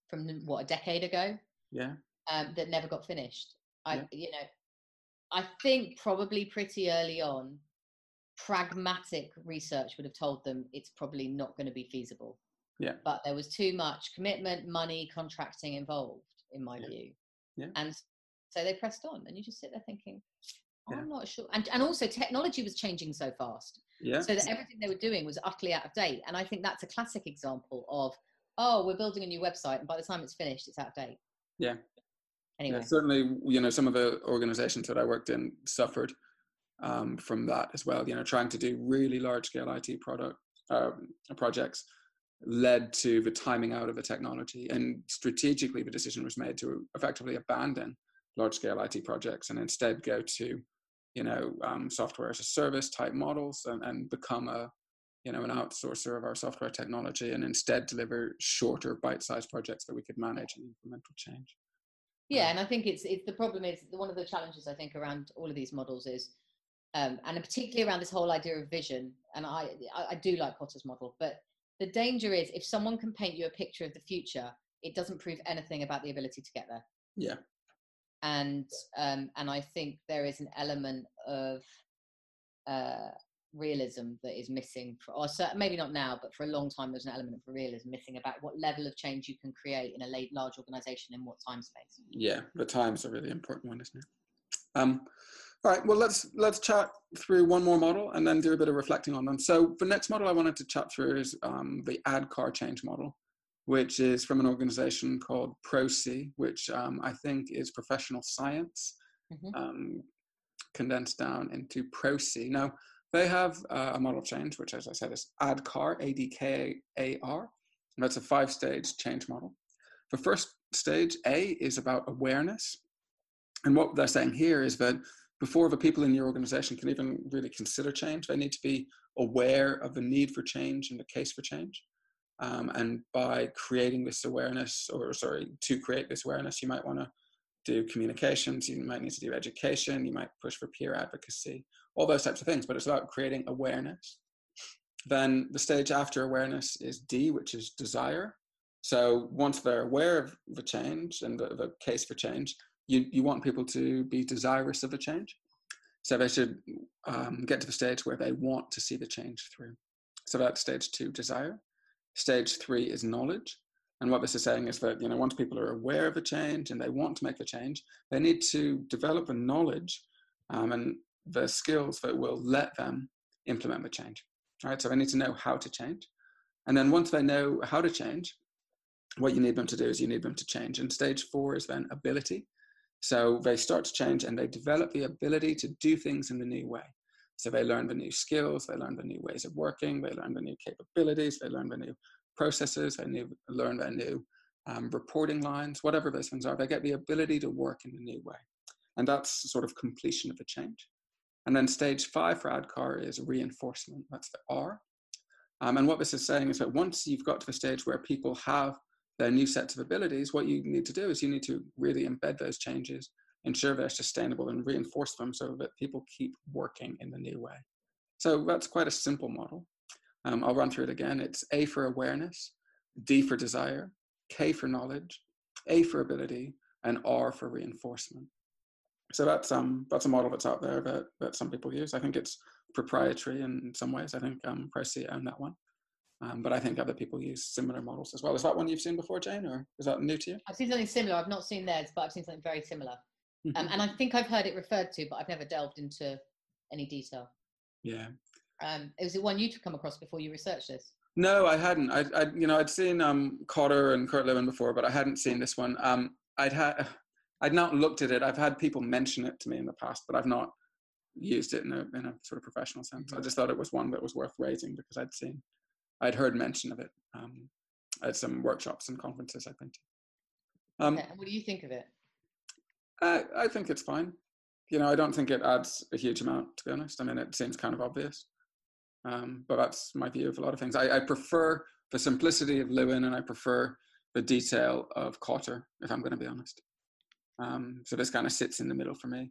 from what a decade ago, yeah, um, that never got finished. I yeah. you know, I think probably pretty early on, pragmatic research would have told them it's probably not going to be feasible. Yeah, but there was too much commitment, money, contracting involved, in my yeah. view. Yeah. And so they pressed on, and you just sit there thinking. I'm not sure. And, and also, technology was changing so fast. Yeah. So that everything they were doing was utterly out of date. And I think that's a classic example of, oh, we're building a new website, and by the time it's finished, it's out of date. Yeah. Anyway. Yeah, certainly, you know, some of the organizations that I worked in suffered um, from that as well. You know, trying to do really large scale IT product um, projects led to the timing out of the technology. And strategically, the decision was made to effectively abandon large scale IT projects and instead go to, you know, um, software as a service type models and, and become a, you know, an outsourcer of our software technology and instead deliver shorter bite-sized projects that we could manage and incremental change. Yeah, and I think it's it's the problem is one of the challenges I think around all of these models is, um, and particularly around this whole idea of vision. And I I do like Kotter's model, but the danger is if someone can paint you a picture of the future, it doesn't prove anything about the ability to get there. Yeah, and um, and I think there is an element of uh, realism that is missing, for, or maybe not now, but for a long time there's an element of realism missing about what level of change you can create in a late, large organisation in what time space. Yeah, the time's a really important one, isn't it? Um, all right, well let's let's chat through one more model and then do a bit of reflecting on them. So the next model I wanted to chat through is um, the ADKAR change model which is from an organization called Prosci, which um, I think is professional science mm-hmm. um, condensed down into Prosci. Now, they have uh, a model of change, which, as I said, is ADKAR, A D K A R. That's a five stage change model. The first stage, A, is about awareness. And what they're saying here is that before the people in your organization can even really consider change, they need to be aware of the need for change and the case for change. Um, and by creating this awareness, or sorry, to create this awareness, you might want to do communications, you might need to do education, you might push for peer advocacy, all those types of things, but it's about creating awareness. Then the stage after awareness is D, which is desire. So once they're aware of the change and the, the case for change, you, you want people to be desirous of the change. So they should um, get to the stage where they want to see the change through. So that's stage two, desire. Stage three is knowledge. And what this is saying is that you know once people are aware of a change and they want to make the change, they need to develop a knowledge um, and the skills that will let them implement the change. Right. So they need to know how to change. And then once they know how to change, what you need them to do is you need them to change. And stage four is then ability. So they start to change and they develop the ability to do things in the new way. So they learn the new skills, they learn the new ways of working, they learn the new capabilities, they learn the new processes, they new, learn the new um, reporting lines, whatever those things are. They get the ability to work in a new way. And that's sort of completion of the change. And then stage five for ADKAR is reinforcement. That's the R. Um, and what this is saying is that once you've got to the stage where people have their new sets of abilities, what you need to do is you need to really embed those changes, ensure they're sustainable, and reinforce them so that people keep working in the new way. So that's quite a simple model. Um, I'll run through it again. It's A for awareness, D for desire, K for knowledge, A for ability, and R for reinforcement. So that's um that's a model that's out there that, that some people use. I think it's proprietary in some ways. I think um, Prosci own that one. Um, but I think other people use similar models as well. Is that one you've seen before, Jane, or is that new to you? I've seen something similar. I've not seen theirs, but I've seen something very similar. Mm-hmm. Um, and I think I've heard it referred to, but I've never delved into any detail. Yeah. Um, was it one you'd come across before you researched this? No, I hadn't. I, I you know, I'd seen um, Kotter and Kurt Lewin before, but I hadn't seen this one. Um, I'd had, I'd not looked at it. I've had people mention it to me in the past, but I've not used it in a in a sort of professional sense. Mm-hmm. I just thought it was one that was worth raising because I'd seen I'd heard mention of it um, at some workshops and conferences I've been to. Um, what do you think of it? I, I think it's fine. You know, I don't think it adds a huge amount, to be honest. I mean, it seems kind of obvious. Um, but that's my view of a lot of things. I, I, prefer the simplicity of Lewin and I prefer the detail of Kotter, if I'm going to be honest. Um, so this kind of sits in the middle for me.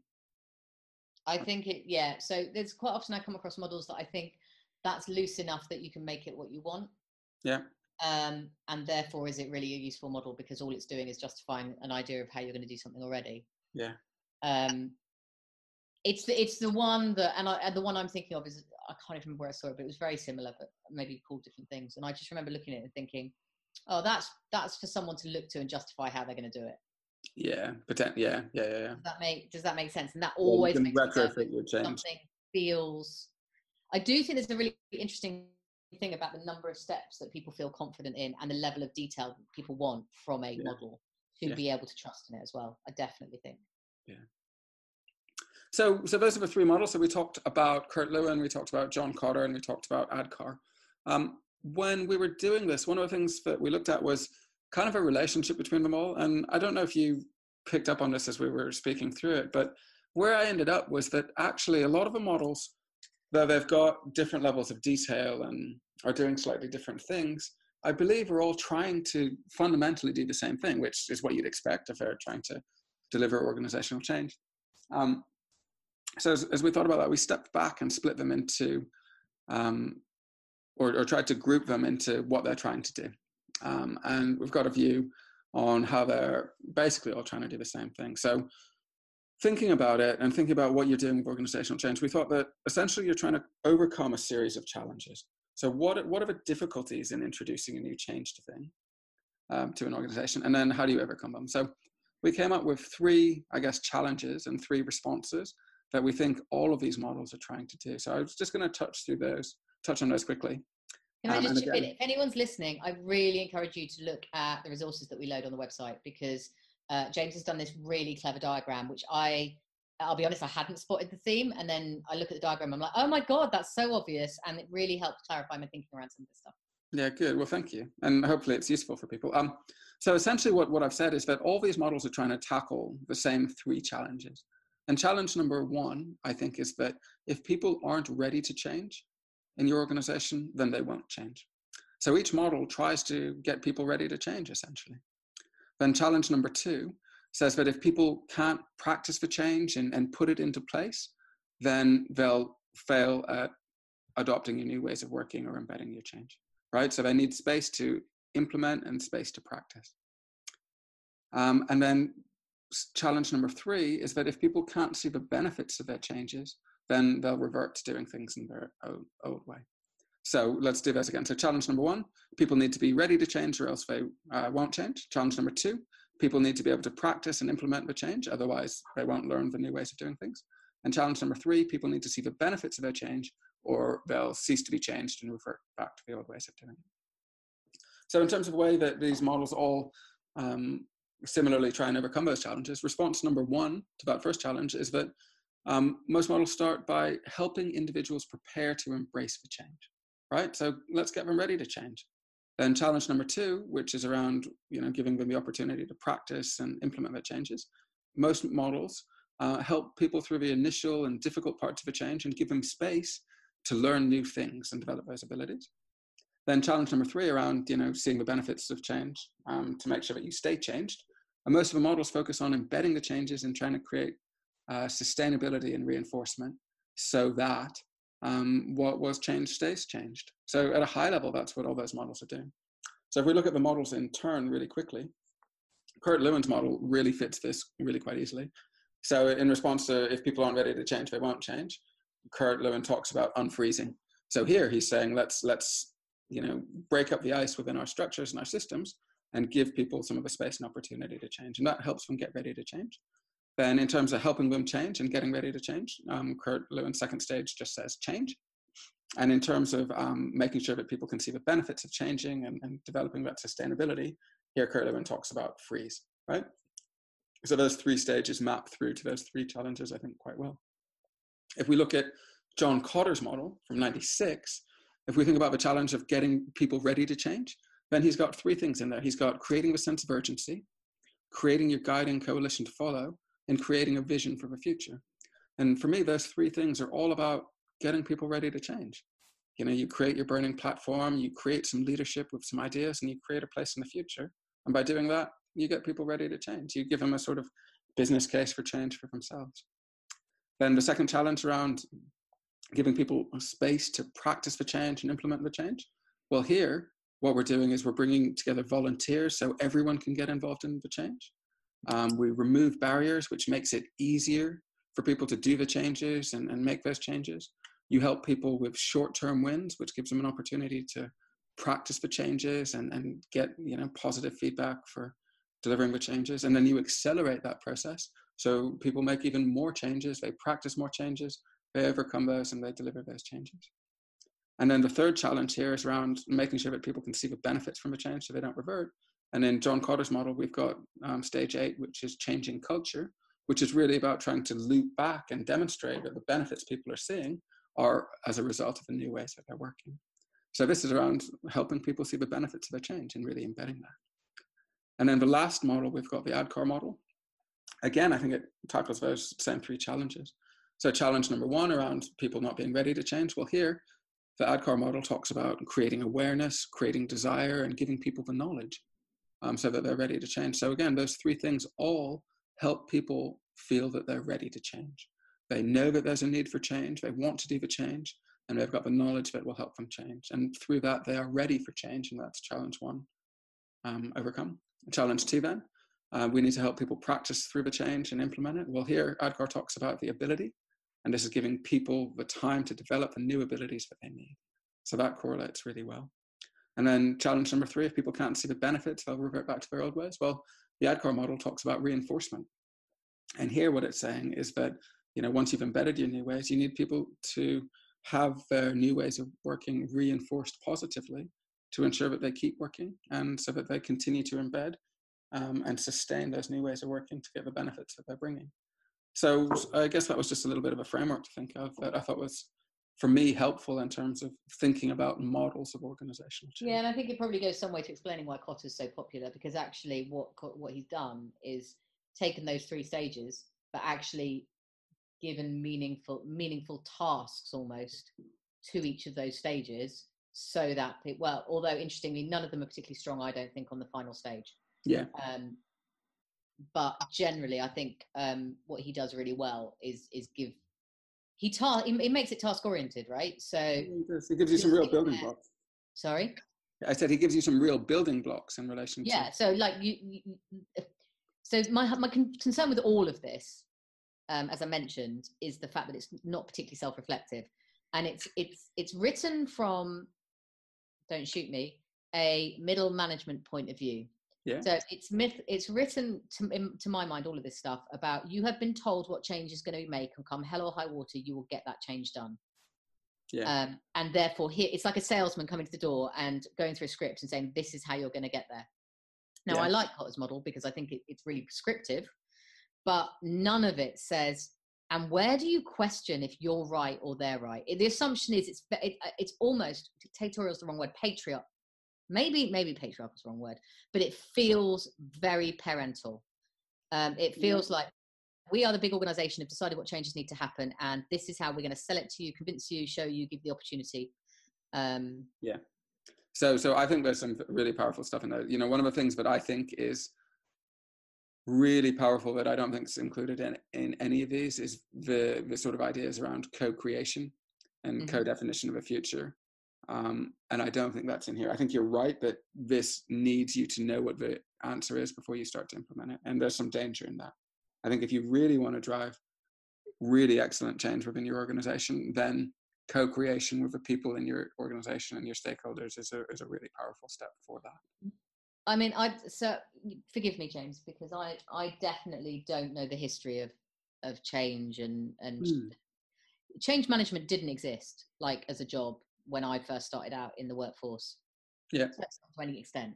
I think it, yeah. So there's quite often I come across models that I think that's loose enough that you can make it what you want. Yeah. Um, and therefore, is it really a useful model because all it's doing is justifying an idea of how you're going to do something already? Yeah. Um, it's the it's the one that and, I, and the one I'm thinking of is I can't even remember where I saw it, but it was very similar, but maybe called different things. And I just remember looking at it and thinking, oh, that's that's for someone to look to and justify how they're going to do it. Yeah, pretend. Yeah, yeah, yeah, yeah. Does that make Does that make sense? And that always makes retrofit your change. Something feels I do think there's a really interesting thing about the number of steps that people feel confident in and the level of detail people want from a yeah. model to yeah. be able to trust in it as well. I definitely think. Yeah. So, so those are the three models. So we talked about Kurt Lewin, we talked about John Kotter, and we talked about ADKAR. Um, when we were doing this, one of the things that we looked at was kind of a relationship between them all. And I don't know if you picked up on this as we were speaking through it, but where I ended up was that actually a lot of the models though they've got different levels of detail and are doing slightly different things, I believe we're all trying to fundamentally do the same thing, which is what you'd expect if they're trying to deliver organizational change. Um, so as, as, we thought about that, we stepped back and split them into, um, or, or, tried to group them into what they're trying to do. Um, and we've got a view on how they're basically all trying to do the same thing. So thinking about it and thinking about what you're doing with organizational change, we thought that essentially you're trying to overcome a series of challenges. So, what, what are the difficulties in introducing a new change to thing um, to an organization? And then how do you overcome them? So, we came up with three, I guess, challenges and three responses that we think all of these models are trying to do. So, I was just going to touch through those, touch on those quickly. Can I um, just again, if anyone's listening, I really encourage you to look at the resources that we load on the website because uh, James has done this really clever diagram, which I, I'll be honest, I hadn't spotted the theme. And then I look at the diagram, I'm like, oh my God, that's so obvious. And it really helped clarify my thinking around some of this stuff. Yeah, good. Well, thank you. And hopefully it's useful for people. Um, so essentially what, what I've said is that all these models are trying to tackle the same three challenges. And challenge number one, I think, is that if people aren't ready to change in your organization, then they won't change. So each model tries to get people ready to change, essentially. Then challenge number two says that if people can't practice the change and, and put it into place, then they'll fail at adopting your new ways of working or embedding your change, right? So they need space to implement and space to practice. Um, and then challenge number three is that if people can't see the benefits of their changes, then they'll revert to doing things in their own old way. So let's do this again. So challenge number one, people need to be ready to change or else they uh, won't change. Challenge number two, people need to be able to practice and implement the change, otherwise they won't learn the new ways of doing things. And challenge number three, people need to see the benefits of their change or they'll cease to be changed and revert back to the old ways of doing it. So in terms of the way that these models all um, similarly try and overcome those challenges, response number one to that first challenge is that um, most models start by helping individuals prepare to embrace the change, right? So let's get them ready to change. Then challenge number two, which is around you know giving them the opportunity to practice and implement the changes. Most models uh, help people through the initial and difficult parts of a change and give them space to learn new things and develop those abilities. Then challenge number three around you know seeing the benefits of change um, to make sure that you stay changed. And most of the models focus on embedding the changes and trying to create uh, sustainability and reinforcement so that um, what was changed stays changed. So at a high level, that's what all those models are doing. So if we look at the models in turn really quickly, Kurt Lewin's model really fits this really quite easily. So in response to if people aren't ready to change, they won't change. Kurt Lewin talks about unfreezing. So here he's saying let's let's you know break up the ice within our structures and our systems and give people some of the space and opportunity to change, and that helps them get ready to change. Then in terms of helping them change and getting ready to change, um, Kurt Lewin's second stage just says change. And in terms of um, making sure that people can see the benefits of changing and, and developing that sustainability, here Kurt Lewin talks about freeze, right? So those three stages map through to those three challenges, I think, quite well. If we look at John Kotter's model from 96, if we think about the challenge of getting people ready to change, then he's got three things in there. He's got creating a sense of urgency, creating your guiding coalition to follow, and creating a vision for the future. And for me, those three things are all about getting people ready to change. You know, you create your burning platform, you create some leadership with some ideas, and you create a place in the future. And by doing that, you get people ready to change. You give them a sort of business case for change for themselves. Then the second challenge around giving people a space to practice the change and implement the change. Well, here, what we're doing is we're bringing together volunteers so everyone can get involved in the change. Um, we remove barriers, which makes it easier for people to do the changes and, and make those changes. You help people with short-term wins, which gives them an opportunity to practice the changes and, and get you know positive feedback for delivering the changes. And then you accelerate that process. So people make even more changes, they practice more changes, they overcome those and they deliver those changes. And then the third challenge here is around making sure that people can see the benefits from the change so they don't revert. And in John Kotter's model, we've got um, stage eight, which is changing culture, which is really about trying to loop back and demonstrate that the benefits people are seeing are as a result of the new ways that they're working. So this is around helping people see the benefits of a change and really embedding that. And then the last model, we've got the ADKAR model. Again, I think it tackles those same three challenges. So challenge number one around people not being ready to change. Well, here, the ADKAR model talks about creating awareness, creating desire, and giving people the knowledge um, so that they're ready to change. So again, those three things all help people feel that they're ready to change. They know that there's a need for change, they want to do the change, and they've got the knowledge that will help them change. And through that, they are ready for change, and that's challenge one um, overcome. Challenge two, then, uh, we need to help people practice through the change and implement it. Well, here, ADKAR talks about the ability, and this is giving people the time to develop the new abilities that they need. So that correlates really well. And then challenge number three, if people can't see the benefits, they'll revert back to their old ways. Well, the ADKAR model talks about reinforcement. And here what it's saying is that, you know, once you've embedded your new ways, you need people to have their new ways of working reinforced positively to ensure that they keep working and so that they continue to embed um, and sustain those new ways of working to get the benefits that they're bringing. So I guess that was just a little bit of a framework to think of that I thought was for me helpful in terms of thinking about models of organizational change. Yeah, and I think it probably goes some way to explaining why Kotter is so popular because actually what what he's done is taken those three stages, but actually given meaningful meaningful tasks almost to each of those stages so that it, well although interestingly none of them are particularly strong i don't think on the final stage yeah um, but generally i think um, what he does really well is is give he ta- it makes it task oriented, right? So he, he gives you some real building there. blocks. Sorry. I said he gives you some real building blocks in relation. To Yeah. To- so like you, you, so my my concern with all of this, um, as I mentioned, is the fact that it's not particularly self reflective. and it's it's it's written from don't shoot me a middle management point of view Yeah. so it's myth it's written to, in, to my mind all of this stuff about you have been told what change is going to make and come hell or high water you will get that change done Yeah. um, and therefore here it's like a salesman coming to the door and going through a script and saying this is how you're going to get there now Yeah. i like Kotter's model because i think it, it's really prescriptive but none of it says and where do you question if you're right or they're right the assumption is it's it, it's almost dictatorial is the wrong word patriarch maybe maybe patriarch is the wrong word but it feels very parental um, it Yeah. feels like we are the big organization have decided what changes need to happen and this is how we're going to sell it to you convince you show you give the opportunity um, yeah. So, so I think there's some really powerful stuff in there. You know, one of the things that I think is really powerful that I don't think is included in in any of these is the the sort of ideas around co-creation and Mhm. co-definition of a future. Um, and I don't think that's in here. I think you're right that this needs you to know what the answer is before you start to implement it, and there's some danger in that. I think if you really want to drive really excellent change within your organization, then co-creation with the people in your organization and your stakeholders is a is a really powerful step for that. i mean i so forgive me james because i i definitely don't know the history of of change and and Mm. change management didn't exist like as a job when i first started out in the workforce Yeah. to any extent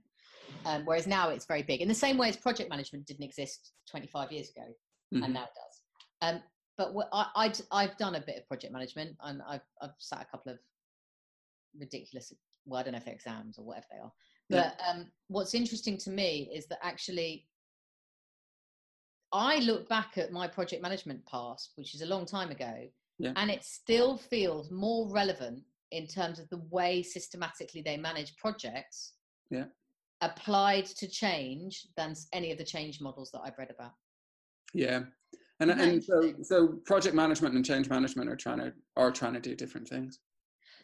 um, whereas now it's very big in the same way as project management didn't exist 25 years ago Mhm. and now it does. Um, but what I, I'd, I've done a bit of project management and I've, I've sat a couple of ridiculous, well, I don't know if they're exams or whatever they are. Yeah. But um, what's interesting to me is that actually I look back at my project management past, which is a long time ago, Yeah. and it still feels more relevant in terms of the way systematically they manage projects Yeah. applied to change than any of the change models that I've read about. Yeah. And, Isn't and so, so project management and change management are trying to are trying to do different things.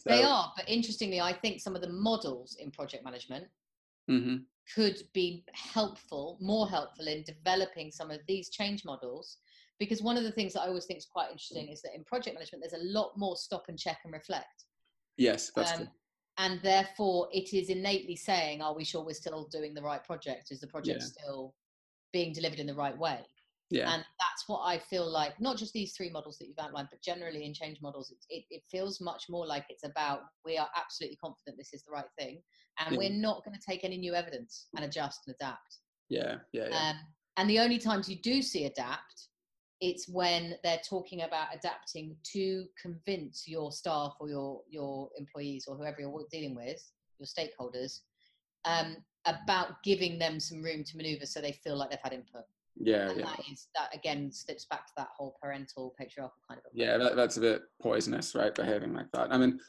They are, but interestingly, I think some of the models in project management Mhm. could be helpful, more helpful in developing some of these change models. Because one of the things that I always think is quite interesting is that in project management, there's a lot more stop and check and reflect. Yes, that's Um, true. and therefore, it is innately saying, Are we sure we're still doing the right project? Is the project Yeah. still being delivered in the right way? Yeah. And that's what I feel like, not just these three models that you've outlined, but generally in change models, it, it, it feels much more like it's about we are absolutely confident this is the right thing. And Yeah. we're not going to take any new evidence and adjust and adapt. yeah. Yeah. Yeah. Um, and the only times you do see adapt, it's when they're talking about adapting to convince your staff or your, your employees or whoever you're dealing with, your stakeholders, um, about giving them some room to maneuver so they feel like they've had input yeah. and Yeah. that is that again slips back to that whole parental patriarchal kind of approach. yeah that, that's a bit poisonous right behaving like that i mean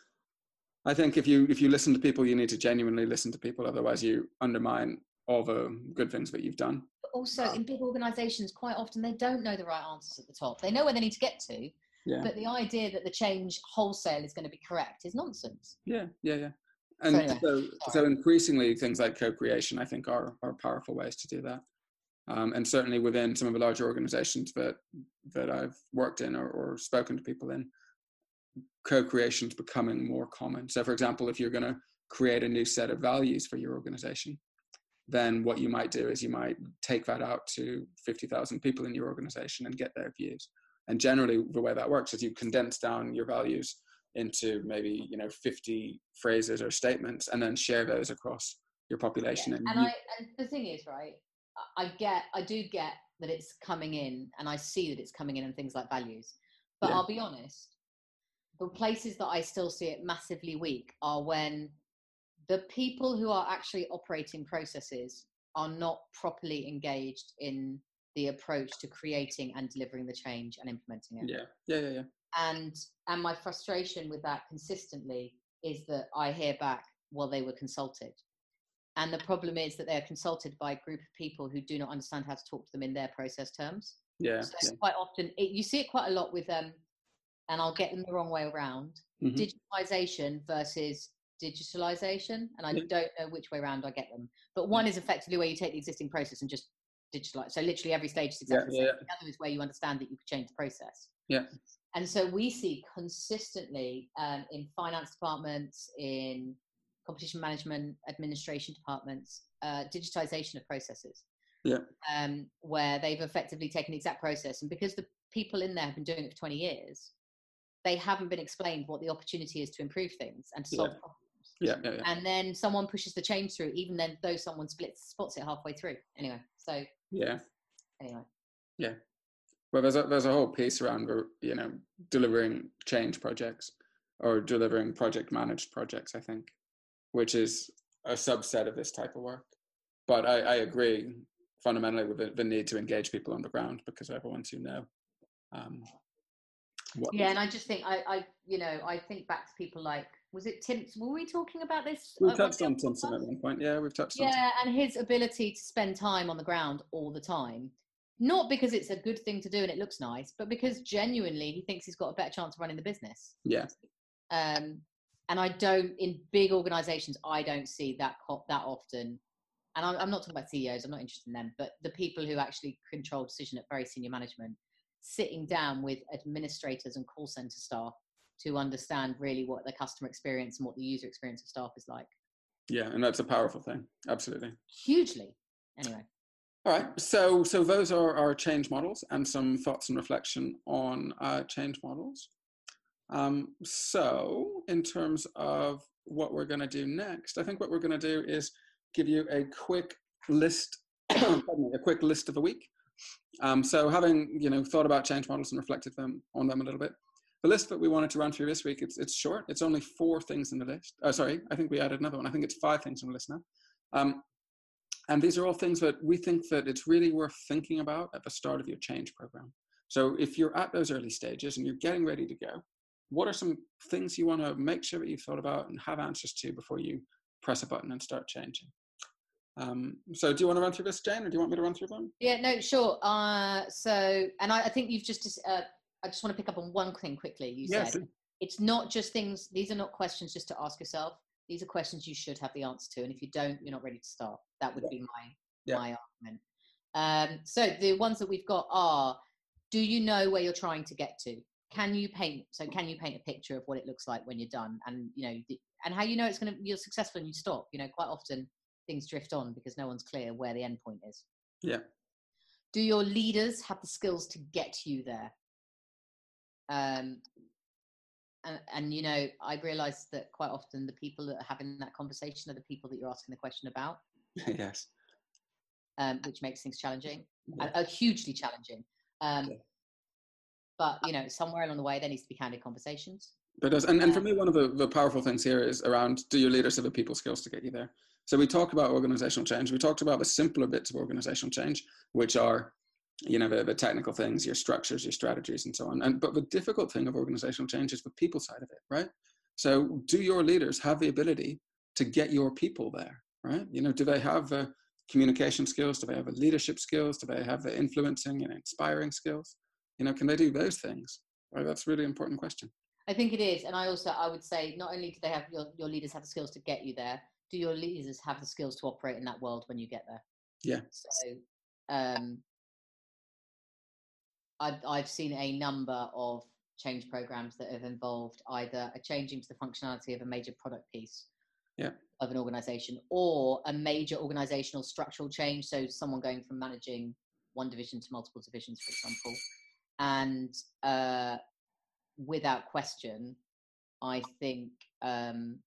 i think if you if you listen to people you need to genuinely listen to people otherwise you undermine all the good things that you've done also in big organizations quite often they don't know the right answers at the top. They know where they need to get to yeah. but the idea that the change wholesale is going to be correct is nonsense. Yeah yeah yeah. And anyway, so so increasingly things like co-creation i think are are powerful ways to do that. Um, and certainly within some of the larger organizations that that i've worked in or, or spoken to people in co-creation is becoming more common. So for example if you're going to create a new set of values for your organization then what you might do is you might take that out to 50,000 people in your organization and get their views and generally the way that works is you condense down your values into maybe you know 50 phrases or statements and then share those across your population Yeah. and, and you- i and the thing is right I- get i do get that it's coming in and i see that it's coming in and things like values but Yeah. i'll be honest the places that i still see it massively weak are when the people who are actually operating processes are not properly engaged in the approach to creating and delivering the change and implementing it. Yeah. Yeah yeah yeah. And and my frustration with that consistently is that i hear back well they were consulted. And the problem is that they're consulted by a group of people who do not understand how to talk to them in their process terms. Yeah, so yeah. quite often it, you see it quite a lot with um and i'll get them the wrong way around Mhm. digitalization versus digitalization and i don't know which way around i get them but one is effectively where you take the existing process and just digitalize so literally every stage is exactly yeah, the same the other is where you understand that you could change the process Yeah. and so we see consistently um, in finance departments, in competition management, administration departments, uh, digitization of processes. Yeah. Um, where they've effectively taken the exact process, and because the people in there have been doing it for 20 years, they haven't been explained what the opportunity is to improve things and to solve Yeah. problems. Yeah, yeah, yeah. And then someone pushes the change through, even then, though someone splits spots it halfway through. Anyway, so yeah. anyway, Yeah. Well, there's a, there's a whole piece around you know delivering change projects or delivering project managed projects. I think, which is a subset of this type of work. But I, I agree fundamentally with the, the need to engage people on the ground because everyone to know. Um, what, yeah, and I just think I, I, you know, I think back to people like, was it Tim? Were we talking about this? we uh, touched on Timpson at one point. Yeah, we've touched on. Yeah, and his ability to spend time on the ground all the time. Not because it's a good thing to do and it looks nice, but because genuinely he thinks he's got a better chance of running the business. Yeah, Um, and I don't, in big organizations, I don't see that co- that often. And I'm, I'm not talking about CEOs, I'm not interested in them, but the people who actually control decision at very senior management, sitting down with administrators and call center staff to understand really what the customer experience and what the user experience of staff is like. yeah, and that's a powerful thing. Absolutely. Hugely. Anyway. All right, so so those are our change models and some thoughts and reflection on uh, change models. Um, so in terms of what we're going to do next, I think what we're going to do is give you a quick list, a quick list of the week. Um, so having you know thought about change models and reflected them on them a little bit, the list that we wanted to run through this week it's it's short. It's only four things in the list. Oh, sorry, I think we added another one. I think it's five things on the list now. Um, and these are all things that we think that it's really worth thinking about at the start of your change program. So if you're at those early stages and you're getting ready to go, what are some things you want to make sure that you've thought about and have answers to before you press a button and start changing? Um, so do you want to run through this, Jane, or do you want me to run through them? Yeah, no, sure. Uh, so, and I, I think you've just, uh, I just want to pick up on one thing quickly. You Yes. said it's not just things, these are not questions just to ask yourself. These are questions you should have the answer to. And if you don't, you're not ready to start. That would Yeah. be my, Yeah. my argument. Um, so the ones that we've got are, do you know where you're trying to get to? Can you paint, so can you paint a picture of what it looks like when you're done? And, you know, the- and how you know it's going to, you're successful and you stop, you know, quite often things drift on because no one's clear where the end point is Yeah. do your leaders have the skills to get you there um and, and you know I realized that quite often the people that are having that conversation are the people that you're asking the question about yes. um, which makes things challenging Yeah. uh, hugely challenging um Yeah. but you know somewhere along the way there needs to be candid conversations But it does. And, and for me, one of the, the powerful things here is around do your leaders have the people skills to get you there? So we talk about organizational change. We talked about the simpler bits of organizational change, which are, you know, the, the technical things, your structures, your strategies, and so on. And but the difficult thing of organizational change is the people side of it, right? So do your leaders have the ability to get your people there, right? You know, do they have the communication skills? Do they have the leadership skills? Do they have the influencing and inspiring skills? You know, can they do those things? Right, that's a really important question. i think it is and i also i would say not only do they have your, your leaders have the skills to get you there do your leaders have the skills to operate in that world when you get there Yeah. So um, I've, I've seen a number of change programs that have involved either a changing to the functionality of a major product piece Yeah. of an organization or a major organizational structural change. So someone going from managing one division to multiple divisions, for example. And uh, without question, I think um,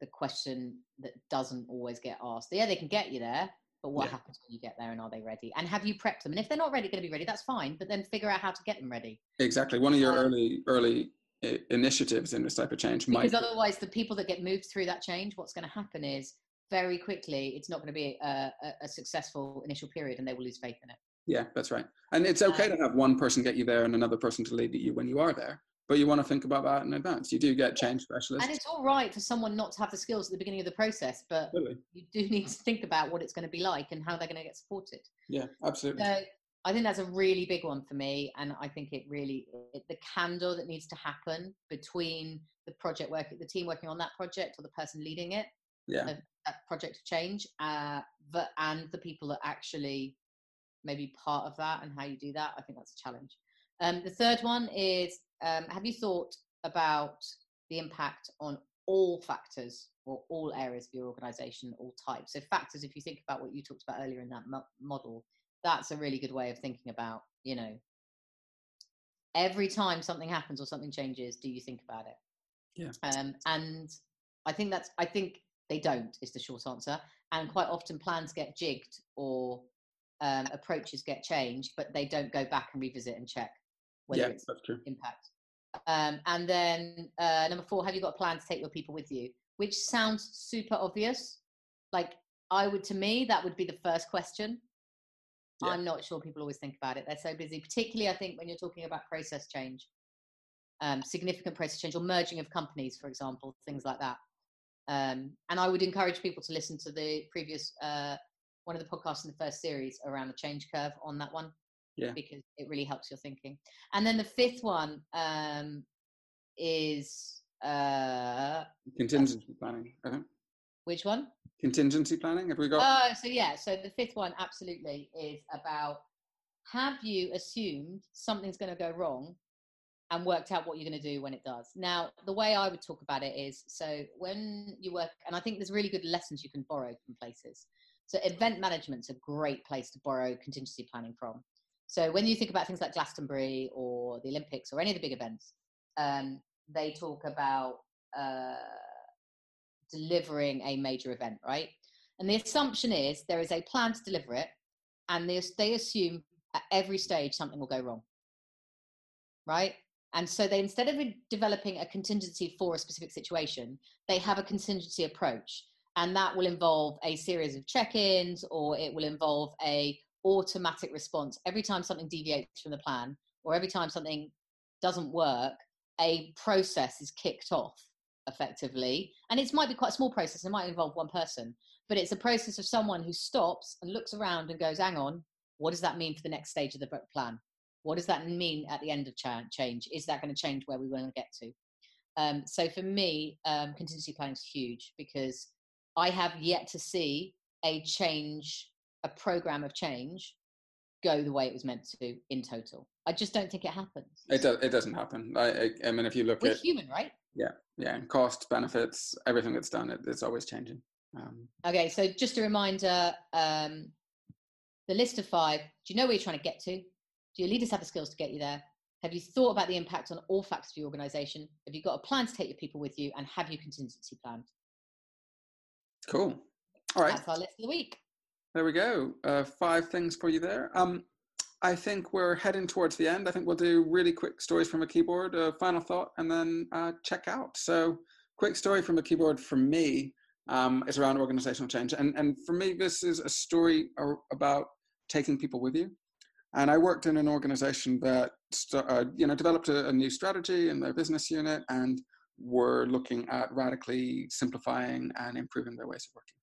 the question that doesn't always get asked. Yeah, they can get you there, but what Yeah. happens when you get there and are they ready? And have you prepped them? And if they're not ready, going to be ready, that's fine. But then figure out how to get them ready. Exactly. One of your Um, early early initiatives in this type of change might. Because otherwise, the people that get moved through that change, what's going to happen is very quickly, it's not going to be a, a, a successful initial period, and they will lose faith in it. Yeah, that's right. And it's okay Um, to have one person get you there and another person to lead you when you are there. But you want to think about that in advance. You do get change specialists. And it's all right for someone not to have the skills at the beginning of the process, but Absolutely. you do need to think about what it's going to be like and how they're going to get supported. Yeah, absolutely. So I think that's a really big one for me, and I think it really it, the candor that needs to happen between the project work, the team working on that project, or the person leading it, Yeah. of that project of change, uh, but and the people that actually maybe part of that and how you do that. I think that's a challenge. Um, the third one is um, have you thought about the impact on all factors or all areas of your organization, all types? So, factors, if you think about what you talked about earlier in that mo- model, that's a really good way of thinking about, you know, every time something happens or something changes, do you think about it? Yeah. Um, and I think that's, I think they don't, is the short answer. And quite often plans get jigged or um, approaches get changed, but they don't go back and revisit and check whether yeah, it's that's true. impact. Um, and then uh, number four, have you got a plan to take your people with you? Which sounds super obvious. Like I would, to me, that would be the first question. Yeah. I'm not sure people always think about it. They're so busy, particularly I think when you're talking about process change, um, significant process change or merging of companies, for example, things like that. Um, and I would encourage people to listen to the previous uh, one of the podcasts in the first series around the change curve on that one Yeah. because it really helps your thinking. And then the fifth one um, is uh, Contingency planning, I think. which one? Contingency planning, have we got? Oh, so yeah, so the fifth one absolutely is about have you assumed something's going to go wrong and worked out what you're going to do when it does. Now, the way I would talk about it is so when you work, and I think there's really good lessons you can borrow from places. So event management's a great place to borrow contingency planning from. So when you think about things like Glastonbury or the Olympics or any of the big events, um, they talk about uh, delivering a major event, right? And the assumption is there is a plan to deliver it, and they, they assume at every stage something will go wrong, right? And so they instead of developing a contingency for a specific situation, they have a contingency approach, and that will involve a series of check-ins, or it will involve a automatic response every time something deviates from the plan, or every time something doesn't work. A process is kicked off effectively, and it might be quite a small process. It might involve one person, but it's a process of someone who stops and looks around and goes, "Hang on, what does that mean for the next stage of the plan? What does that mean at the end of cha- change? Is that going to change where we want to get to?" Um, so for me, um, contingency planning is huge because I have yet to see a change, a program of change, go the way it was meant to in total. I just don't think it happens. It, do, it doesn't happen. I, I, mean, if you look at We're at human, right? yeah, and cost, benefits, everything that's done, it, it's always changing. Um, Okay, so just a reminder um, the list of five, do you know where you're trying to get to? Do your leaders have the skills to get you there? Have you thought about the impact on all factors of your organization? Have you got a plan to take your people with you? And have you contingency planned? cool. All right, That's our list of the week. There we go. Uh, five things for you there. Um, I think we're heading towards the end. I think we'll do really quick stories from a keyboard, a final thought, and then uh, check out. So, quick story from a keyboard from me um, is around organizational change. And, and for me, this is a story about taking people with you. And I worked in an organization that uh, you know developed a, a new strategy in their business unit and were looking at radically simplifying and improving their ways of working.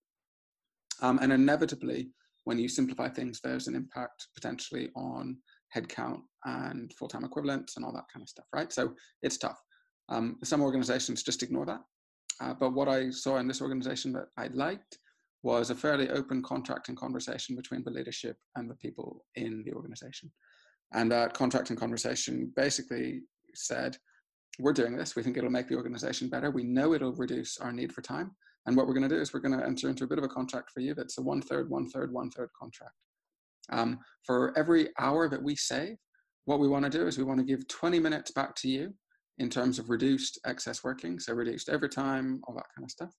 Um, and inevitably, when you simplify things, there's an impact potentially on headcount and full-time equivalents and all that kind of stuff, right? So it's tough. Um, some organizations just ignore that. Uh, but what I saw in this organization that I liked was a fairly open contract and conversation between the leadership and the people in the organization. And that contract and conversation basically said, we're doing this. We think it'll make the organization better. We know it'll reduce our need for time. And what we're going to do is we're going to enter into a bit of a contract for you that's a one third, one third, one third contract. Um, for every hour that we save, what we want to do is we want to give 20 minutes back to you in terms of reduced excess working, so reduced overtime, all that kind of stuff.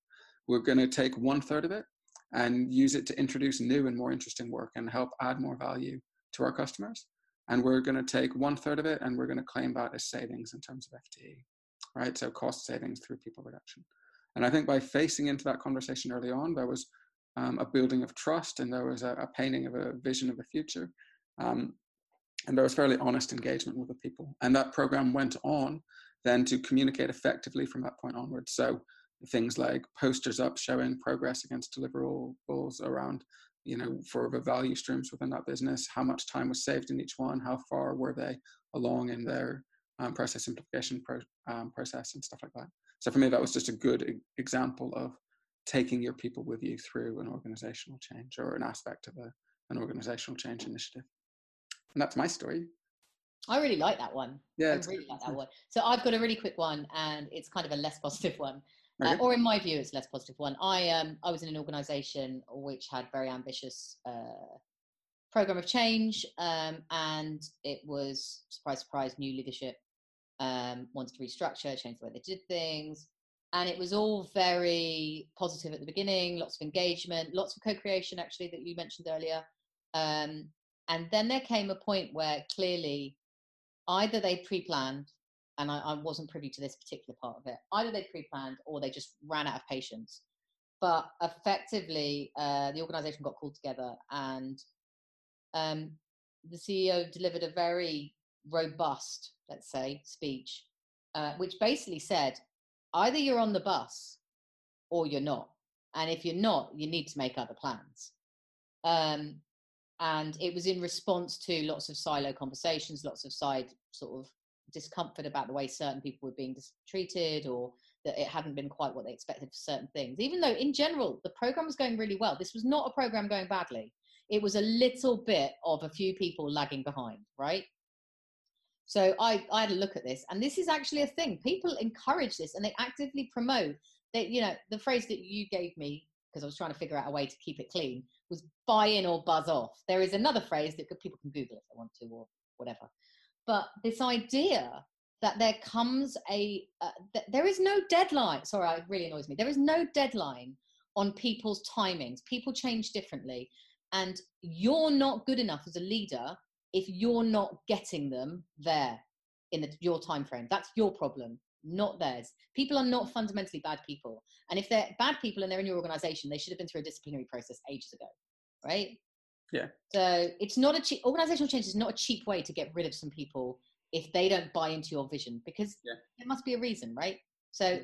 We're going to take one third of it and use it to introduce new and more interesting work and help add more value to our customers. And we're going to take one third of it and we're going to claim that as savings in terms of FTE, right? So cost savings through people reduction. And I think by facing into that conversation early on, there was um, a building of trust and there was a, a, painting of a vision of the future. Um, and there was fairly honest engagement with the people. And that program went on then to communicate effectively from that point onwards. So things like posters up showing progress against deliverables around, you know, for the value streams within that business, how much time was saved in each one, how far were they along in their um, process simplification pro, um, process and stuff like that. So for me, that was just a good example of taking your people with you through an organizational change or an aspect of a, an organizational change initiative. And that's my story. I really like that one. Yeah, I really like that one. So I've got a really quick one, and it's kind of a less positive one, uh, or in my view, it's a less positive one. I um I was in an organisation which had very ambitious uh, program of change, um, and it was surprise, surprise, new leadership um, wanted to restructure, change the way they did things, and it was all very positive at the beginning. Lots of engagement, lots of co-creation, actually, that you mentioned earlier. Um, and then there came a point where clearly either they pre-planned and I, I wasn't privy to this particular part of it either they pre-planned or they just ran out of patience but effectively uh, the organization got called together and um, the ceo delivered a very robust let's say speech uh, which basically said either you're on the bus or you're not and if you're not you need to make other plans. Um, and it was in response to lots of silo conversations lots of side sort of discomfort about the way certain people were being treated or that it hadn't been quite what they expected for certain things. Even though in general the program was going really well this was not a program going badly. It was a little bit of a few people lagging behind right so I, I had a look at this and this is actually a thing people encourage this and they actively promote that you know the phrase that you gave me because i was trying to figure out a way to keep it clean was buy in or buzz off. There is another phrase that people can Google if they want to or whatever. But this idea that there comes a, uh, th- there is no deadline. Sorry, it really annoys me. There is no deadline on people's timings. People change differently. And you're not good enough as a leader if you're not getting them there in the, your time frame. That's your problem, not theirs. People are not fundamentally bad people. And if they're bad people and they're in your organization, they should have been through a disciplinary process ages ago, right? Yeah. So it's not a cheap organizational change is not a cheap way to get rid of some people if they don't buy into your vision because Yeah. there must be a reason, right? So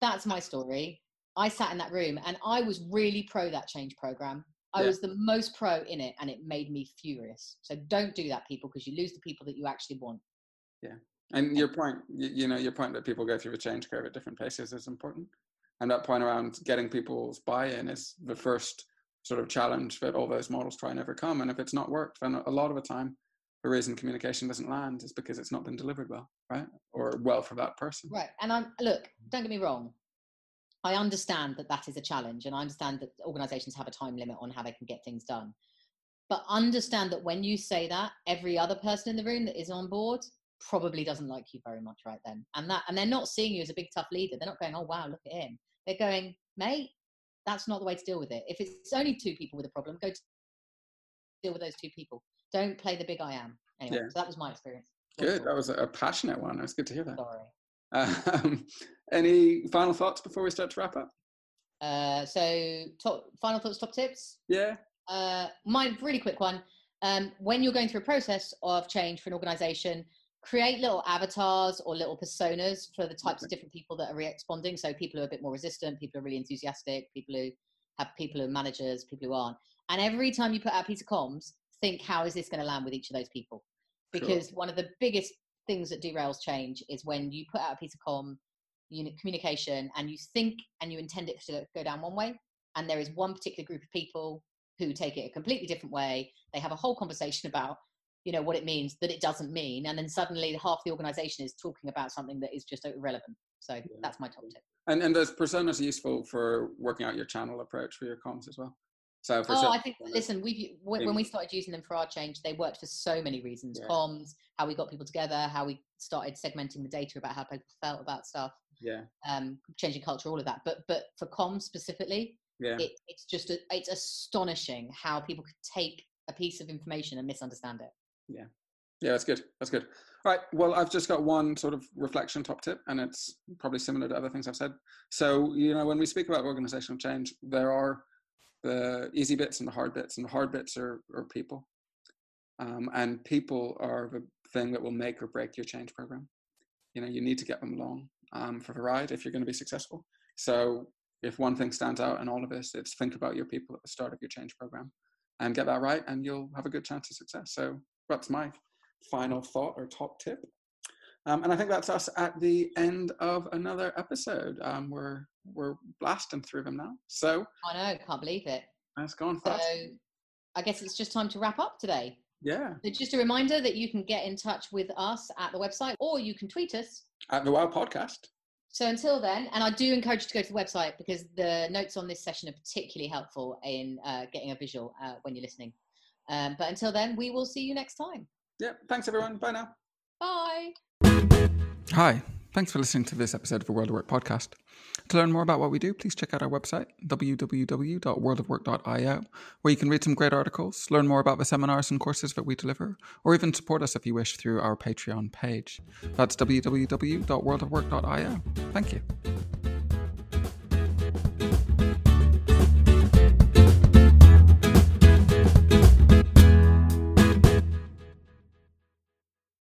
that's my story. I sat in that room and I was really pro that change program. I Yeah. was the most pro in it and it made me furious. So don't do that, people, because you lose the people that you actually want. Yeah. And your point, you, know, your point that people go through a change curve at different paces is important. And that point around getting people's buy-in is the first sort of challenge that all those models try and overcome. And if it's not worked, then a lot of the time, the reason communication doesn't land is because it's not been delivered well, right? Or well for that person. Right. And I'm look, don't get me wrong. I understand that that is a challenge, and I understand that organizations have a time limit on how they can get things done. But understand that when you say that, every other person in the room that is on board probably doesn't like you very much right then. And that and they're not seeing you as a big tough leader. They're not going, "Oh wow, look at him." They're going, "Mate, that's not the way to deal with it. If it's only two people with a problem, go to deal with those two people. Don't play the big I am." Anyway, Yeah. so that was my experience. Good. That was a passionate one. It's good to hear that. Sorry. Um, any final thoughts before we start to wrap up? Uh, so, top, final thoughts, top tips. Yeah. Uh, my really quick one. Um, when you're going through a process of change for an organization, create little avatars or little personas for the types of different people that are responding. So, people who are a bit more resistant, people who are really enthusiastic, people who have people who are managers, people who aren't. And every time you put out a piece of comms, think how is this going to land with each of those people? Sure. Because one of the biggest things that derails change is when you put out a piece of com, communication, and you think and you intend it to go down one way, and there is one particular group of people who take it a completely different way. They have a whole conversation about, you know, what it means that it doesn't mean, and then suddenly half the organization is talking about something that is just irrelevant. So that's my top tip. And and those personas are useful for working out your channel approach for your comms as well. So for Oh, some- I think listen, we when we started using them for our change, they worked for so many reasons: Yeah. comms, how we got people together, how we started segmenting the data about how people felt about stuff, yeah, um, changing culture, all of that. But but for comms specifically, yeah. it, it's just a, it's astonishing how people could take a piece of information and misunderstand it. Yeah, yeah, that's good. That's good. All right. Well, I've just got one sort of reflection top tip, and it's probably similar to other things I've said. So, you know, when we speak about organizational change, there are the easy bits and the hard bits, and the hard bits are, are people. Um, and people are the thing that will make or break your change program. You know, you need to get them along um, for the ride if you're going to be successful. So, if one thing stands out in all of this, it's think about your people at the start of your change program and get that right, and you'll have a good chance of success. So, that's my final thought or top tip. Um, and I think that's us at the end of another episode. Um, we're we're blasting through them now, so I know, can't believe it. it's gone fast. So. I guess it's just time to wrap up today. Yeah. So just a reminder that you can get in touch with us at the website or you can tweet us. At the Wild Podcast. So until then, and I do encourage you to go to the website because the notes on this session are particularly helpful in uh, getting a visual uh, when you're listening. Um, but until then, we will see you next time. Yeah. Thanks, everyone. Bye now. Bye. Hi. Thanks for listening to this episode of the World of Work podcast. To learn more about what we do, please check out our website, www.worldofwork.io, where you can read some great articles, learn more about the seminars and courses that we deliver, or even support us if you wish through our Patreon page. That's www.worldofwork.io. Thank you.